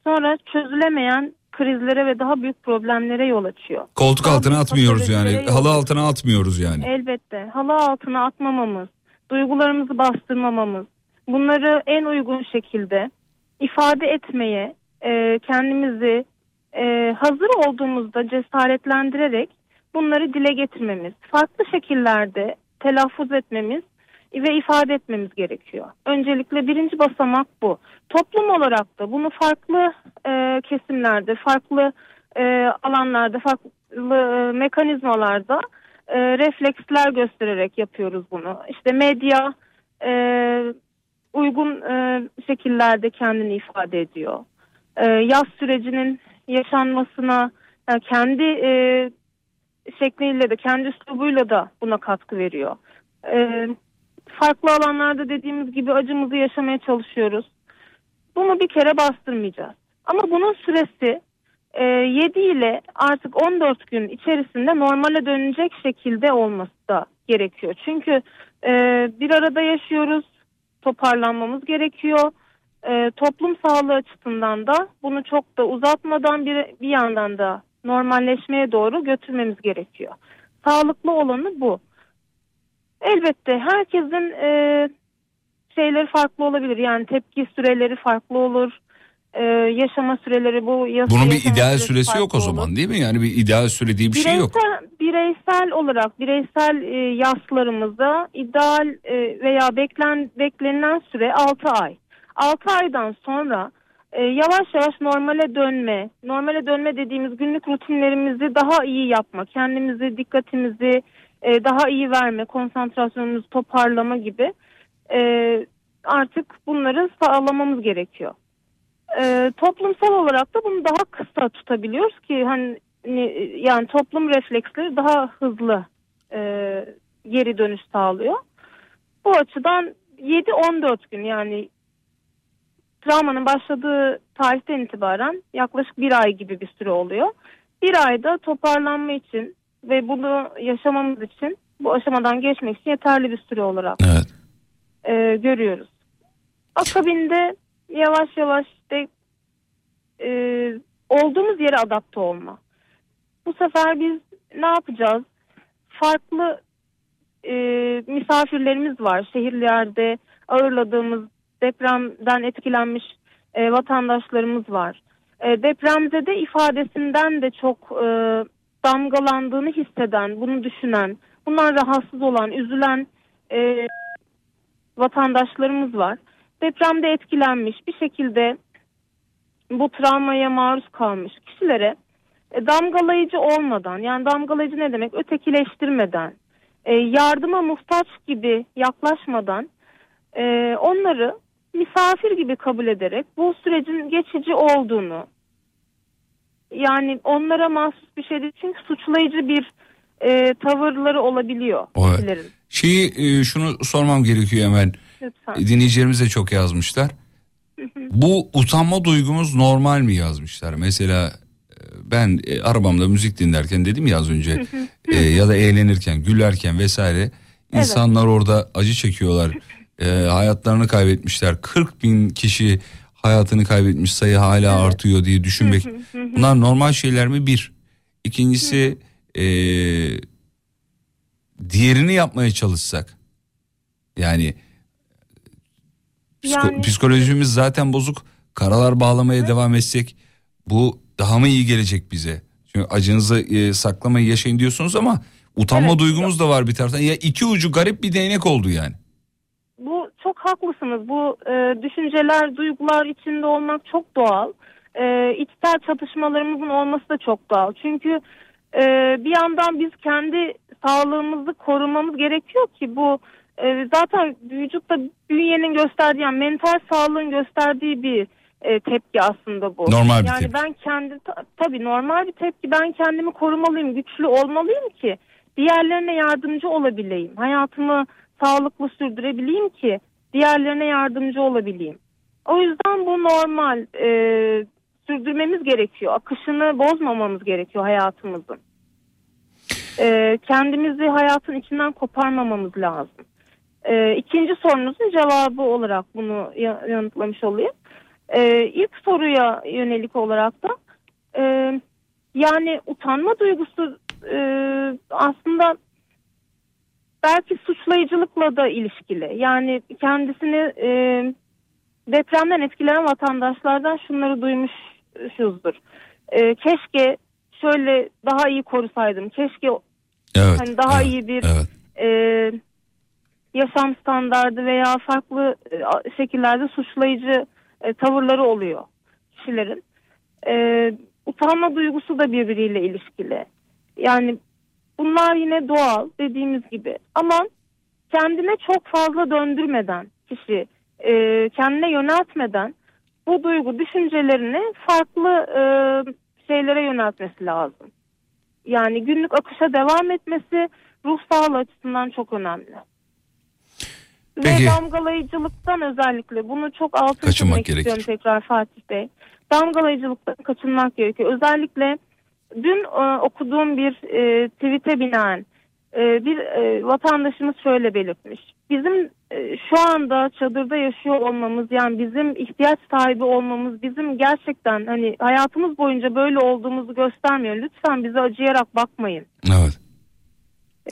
sonra çözülemeyen krizlere ve daha büyük problemlere yol açıyor. Koltuk Daha altına atmıyoruz yani. yol Halı altına atmıyoruz yani. Elbette. Halı altına atmamamız, duygularımızı bastırmamamız, bunları en uygun şekilde ifade etmeye e, kendimizi e, hazır olduğumuzda cesaretlendirerek bunları dile getirmemiz, farklı şekillerde telaffuz etmemiz ve ifade etmemiz gerekiyor. Öncelikle birinci basamak bu. Toplum olarak da bunu farklı e, kesimlerde, farklı e, alanlarda, farklı e, mekanizmalarda e, refleksler göstererek yapıyoruz bunu. İşte medya e, uygun e, şekillerde kendini ifade ediyor. E, yaz sürecinin yaşanmasına yani kendi e, şekliyle de kendi üslubuyla da buna katkı veriyor. E, farklı alanlarda dediğimiz gibi acımızı yaşamaya çalışıyoruz. Bunu bir kere bastırmayacağız. Ama bunun süresi e, 7 ile artık 14 gün içerisinde normale dönecek şekilde olması da gerekiyor. Çünkü e, bir arada yaşıyoruz, toparlanmamız gerekiyor. E, toplum sağlığı açısından da bunu çok da uzatmadan bir, bir yandan da normalleşmeye doğru götürmemiz gerekiyor. Sağlıklı olanı bu. Elbette herkesin e, şeyleri farklı olabilir. Yani tepki süreleri farklı olur. E, yaşama süreleri bu yasa Bunun bir ideal süresi yok o zaman olur. değil mi? Yani bir ideal süre diye bir şey yok. Bireysel, bireysel olarak bireysel e, yaslarımızda ideal e, veya beklen, beklenilen süre 6 ay. 6 aydan sonra e, yavaş yavaş normale dönme, normale dönme dediğimiz günlük rutinlerimizi daha iyi yapma, kendimizi, dikkatimizi e, daha iyi verme, konsantrasyonumuzu toparlama gibi e, artık bunları sağlamamız gerekiyor. E, toplumsal olarak da bunu daha kısa tutabiliyoruz ki hani ni- yani toplum refleksleri daha hızlı e, geri dönüş sağlıyor. Bu açıdan 7-14 gün yani travmanın başladığı tarihten itibaren yaklaşık bir ay gibi bir süre oluyor. Bir ayda toparlanma için ve bunu yaşamamız için bu aşamadan geçmek için yeterli bir süre olarak Evet. e, görüyoruz. Akabinde yavaş yavaş de e, olduğumuz yere adapte olma. Bu sefer biz ne yapacağız? Farklı e, misafirlerimiz var. Şehirlerde ağırladığımız depremden etkilenmiş e, vatandaşlarımız var. E, depremzede ifadesinden de çok e, damgalandığını hisseden, bunu düşünen, bundan rahatsız olan, üzülen e, vatandaşlarımız var. Depremde etkilenmiş bir şekilde bu travmaya maruz kalmış kişilere e, damgalayıcı olmadan yani damgalayıcı ne demek ötekileştirmeden e, yardıma muhtaç gibi yaklaşmadan e, onları misafir gibi kabul ederek bu sürecin geçici olduğunu yani onlara mahsus bir şey değil çünkü suçlayıcı bir e, tavırları olabiliyor Evet. kişilerin. Şeyi e, şunu sormam gerekiyor hemen. Lütfen. Dinleyicilerimiz de çok yazmışlar. Bu utanma duygumuz normal mi yazmışlar? Mesela e, ben e, arabamda müzik dinlerken dedim ya az önce e, ya da eğlenirken, gülerken vesaire insanlar orada acı çekiyorlar. E, hayatlarını kaybetmişler. 40 bin kişi hayatını kaybetmiş sayı hala artıyor diye düşünmek. Bunlar normal şeyler mi? Bir. İkincisi e, diğerini yapmaya çalışsak. Yani Psiko- Yani- psikolojimiz zaten bozuk. Karalar bağlamaya devam etsek bu daha mı iyi gelecek bize? Çünkü acınızı e, saklamayı yaşayın diyorsunuz ama utanma Evet. duygumuz da var bir taraftan. Ya iki ucu garip bir değnek oldu yani. Haklısınız. Bu e, düşünceler, duygular içinde olmak çok doğal. E, içsel çatışmalarımızın olması da çok doğal. Çünkü e, bir yandan biz kendi sağlığımızı korumamız gerekiyor ki bu e, zaten vücutta bünyenin gösterdiği yani mental sağlığın gösterdiği bir e, tepki aslında bu. Normal bir yani tepki. ben kendi ta- tabii normal bir tepki. Ben kendimi korumalıyım, güçlü olmalıyım ki diğerlerine yardımcı olabileyim. Hayatımı sağlıklı sürdürebileyim ki diğerlerine yardımcı olabileyim. O yüzden bu normal. E, sürdürmemiz gerekiyor. Akışını bozmamamız gerekiyor hayatımızın. E, kendimizi hayatın içinden koparmamamız lazım. E, ikinci sorunuzun cevabı olarak bunu ya- yanıtlamış olayım. E, ilk soruya yönelik olarak da e, yani utanma duygusu e, aslında belki suçlayıcılıkla da ilişkili. Yani kendisini e, depremden etkilenen vatandaşlardan şunları duymuşuzdur. E, keşke şöyle daha iyi korusaydım. Keşke Evet. hani daha evet, iyi bir Evet. e, yaşam standardı veya farklı e, şekillerde suçlayıcı e, tavırları oluyor kişilerin. E, utanma duygusu da birbiriyle ilişkili. Yani bunlar yine doğal dediğimiz gibi ama kendine çok fazla döndürmeden kişi e, kendine yöneltmeden bu duygu düşüncelerini farklı e, şeylere yöneltmesi lazım. Yani günlük akışa devam etmesi ruh sağlığı açısından çok önemli. Peki. Ve damgalayıcılıktan özellikle bunu çok altın Kaçınmak çizmek istiyorum tekrar Fatih Bey. Damgalayıcılıktan kaçınmak gerekiyor. Özellikle dün e, okuduğum bir e, tweet'e binaen e, bir e, vatandaşımız şöyle belirtmiş. Bizim e, şu anda çadırda yaşıyor olmamız yani bizim ihtiyaç sahibi olmamız bizim gerçekten hani hayatımız boyunca böyle olduğumuzu göstermiyor. Lütfen bize acıyarak bakmayın. Evet.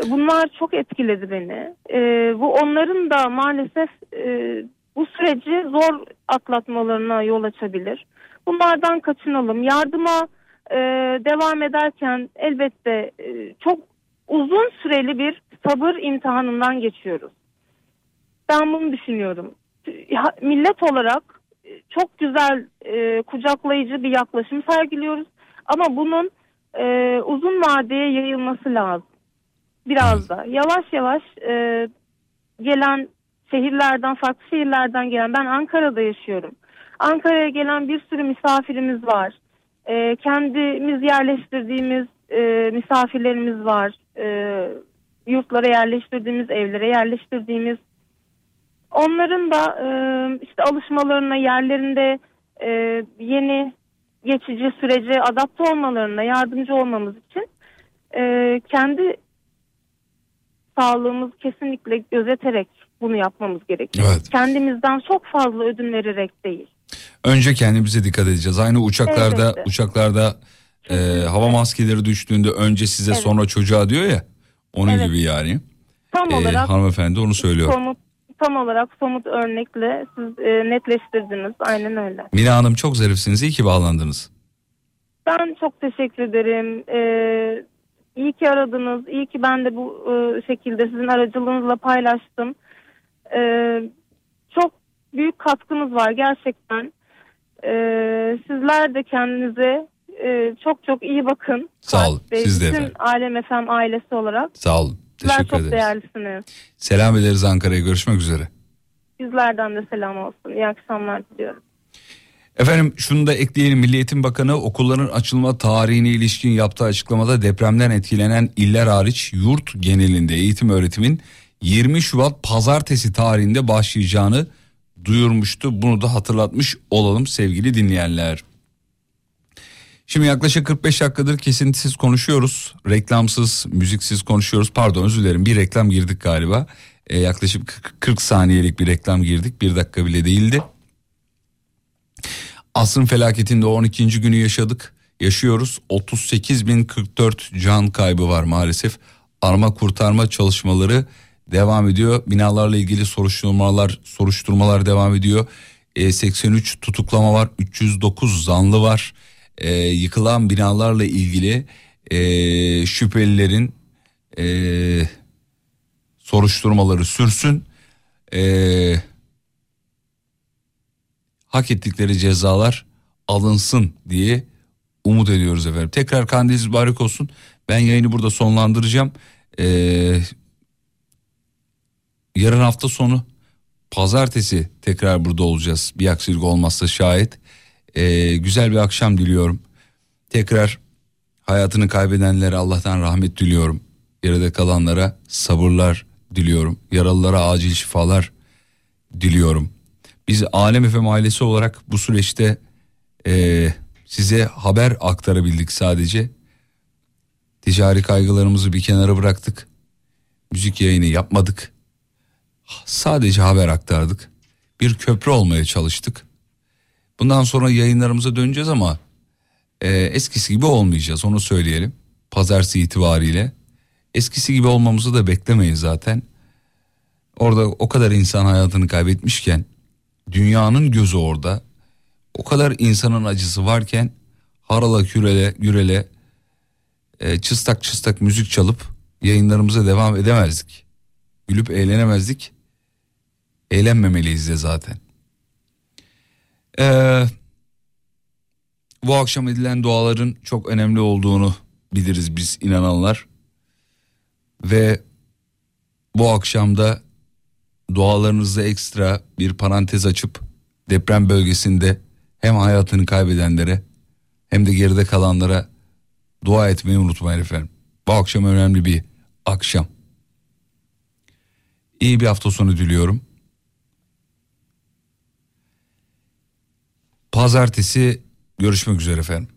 E, Bunlar çok etkiledi beni. E, bu onların da maalesef e, bu süreci zor atlatmalarına yol açabilir. Bunlardan kaçınalım. Yardıma e, devam ederken elbette e, çok uzun süreli bir sabır imtihanından geçiyoruz. Ben bunu düşünüyorum. Millet olarak e, çok güzel e, kucaklayıcı bir yaklaşım sergiliyoruz. Ama bunun e, uzun vadeye yayılması lazım. Biraz da yavaş yavaş e, gelen şehirlerden farklı şehirlerden gelen ben Ankara'da yaşıyorum. Ankara'ya gelen bir sürü misafirimiz var. E, kendimiz yerleştirdiğimiz e, misafirlerimiz var. E, yurtlara yerleştirdiğimiz, evlere yerleştirdiğimiz. Onların da e, işte alışmalarına yerlerinde e, yeni geçici sürece adapte olmalarına yardımcı olmamız için e, kendi sağlığımızı kesinlikle gözeterek bunu yapmamız gerekiyor. Evet. Kendimizden çok fazla ödün vererek değil. Önce kendimize dikkat edeceğiz. Aynı uçaklarda Elbette. uçaklarda e, hava maskeleri düştüğünde önce size Evet. sonra çocuğa diyor ya. Onun Evet. gibi yani. Tam E, olarak hanımefendi onu söylüyor. somut tam olarak somut örnekle siz e, netleştirdiniz. Aynen öyle. Mina Hanım çok zarifsiniz. İyi ki bağlandınız. Ben çok teşekkür ederim. Ee, iyi ki aradınız. İyi ki ben de bu e, şekilde sizin aracılığınızla paylaştım. Ee, çok büyük katkınız var gerçekten. Ee, sizler de kendinize e, çok çok iyi bakın. Sağ olun. Ve Siz de efendim. Alem FM ailesi olarak. Sağ olun. Sizler Teşekkür çok ederiz. değerlisiniz. Selam ederiz Ankara'ya. Görüşmek üzere. Sizlerden de selam olsun. İyi akşamlar diliyorum. Efendim şunu da ekleyelim. Milli Eğitim Bakanı okulların açılma tarihine ilişkin yaptığı açıklamada depremden etkilenen iller hariç yurt genelinde eğitim öğretimin 20 Şubat pazartesi tarihinde başlayacağını duyurmuştu. Bunu da hatırlatmış olalım sevgili dinleyenler. Şimdi yaklaşık 45 dakikadır kesintisiz konuşuyoruz. Reklamsız, müziksiz konuşuyoruz. Pardon özür dilerim bir reklam girdik galiba. Ee, yaklaşık 40 40 saniyelik bir reklam girdik. Bir dakika bile değildi. Asrın felaketinde 12. günü yaşadık. Yaşıyoruz. 38.044 can kaybı var maalesef. Arama kurtarma çalışmaları devam ediyor. Binalarla ilgili soruşturmalar soruşturmalar devam ediyor. Ee, 83 tutuklama var. 309 zanlı var. Ee, yıkılan binalarla ilgili ee, şüphelilerin ee, soruşturmaları sürsün. Eee hak ettikleri cezalar alınsın diye umut ediyoruz efendim. Tekrar kandiliniz mübarek olsun. Ben yayını burada sonlandıracağım. Ee, yarın hafta sonu pazartesi tekrar burada olacağız. Bir aksilik olmazsa şayet. Ee, güzel bir akşam diliyorum. Tekrar hayatını kaybedenlere Allah'tan rahmet diliyorum. Yarıda kalanlara sabırlar diliyorum. Yaralılara acil şifalar diliyorum. Biz Alem Efem ailesi olarak bu süreçte e, size haber aktarabildik sadece. Ticari kaygılarımızı bir kenara bıraktık. Müzik yayını yapmadık. Sadece haber aktardık. Bir köprü olmaya çalıştık. Bundan sonra yayınlarımıza döneceğiz ama e, eskisi gibi olmayacağız onu söyleyelim. Pazartesi itibariyle. Eskisi gibi olmamızı da beklemeyin zaten. Orada o kadar insan hayatını kaybetmişken dünyanın gözü orada. O kadar insanın acısı varken harala kürele gürele e, çıstak çıstak müzik çalıp yayınlarımıza devam edemezdik. Gülüp eğlenemezdik. Eğlenmemeliyiz de zaten. Ee, bu akşam edilen duaların çok önemli olduğunu biliriz biz inananlar. Ve bu akşamda dualarınızda ekstra bir parantez açıp deprem bölgesinde hem hayatını kaybedenlere hem de geride kalanlara dua etmeyi unutmayın efendim. Bu akşam önemli bir akşam. İyi bir hafta sonu diliyorum. Pazartesi görüşmek üzere efendim.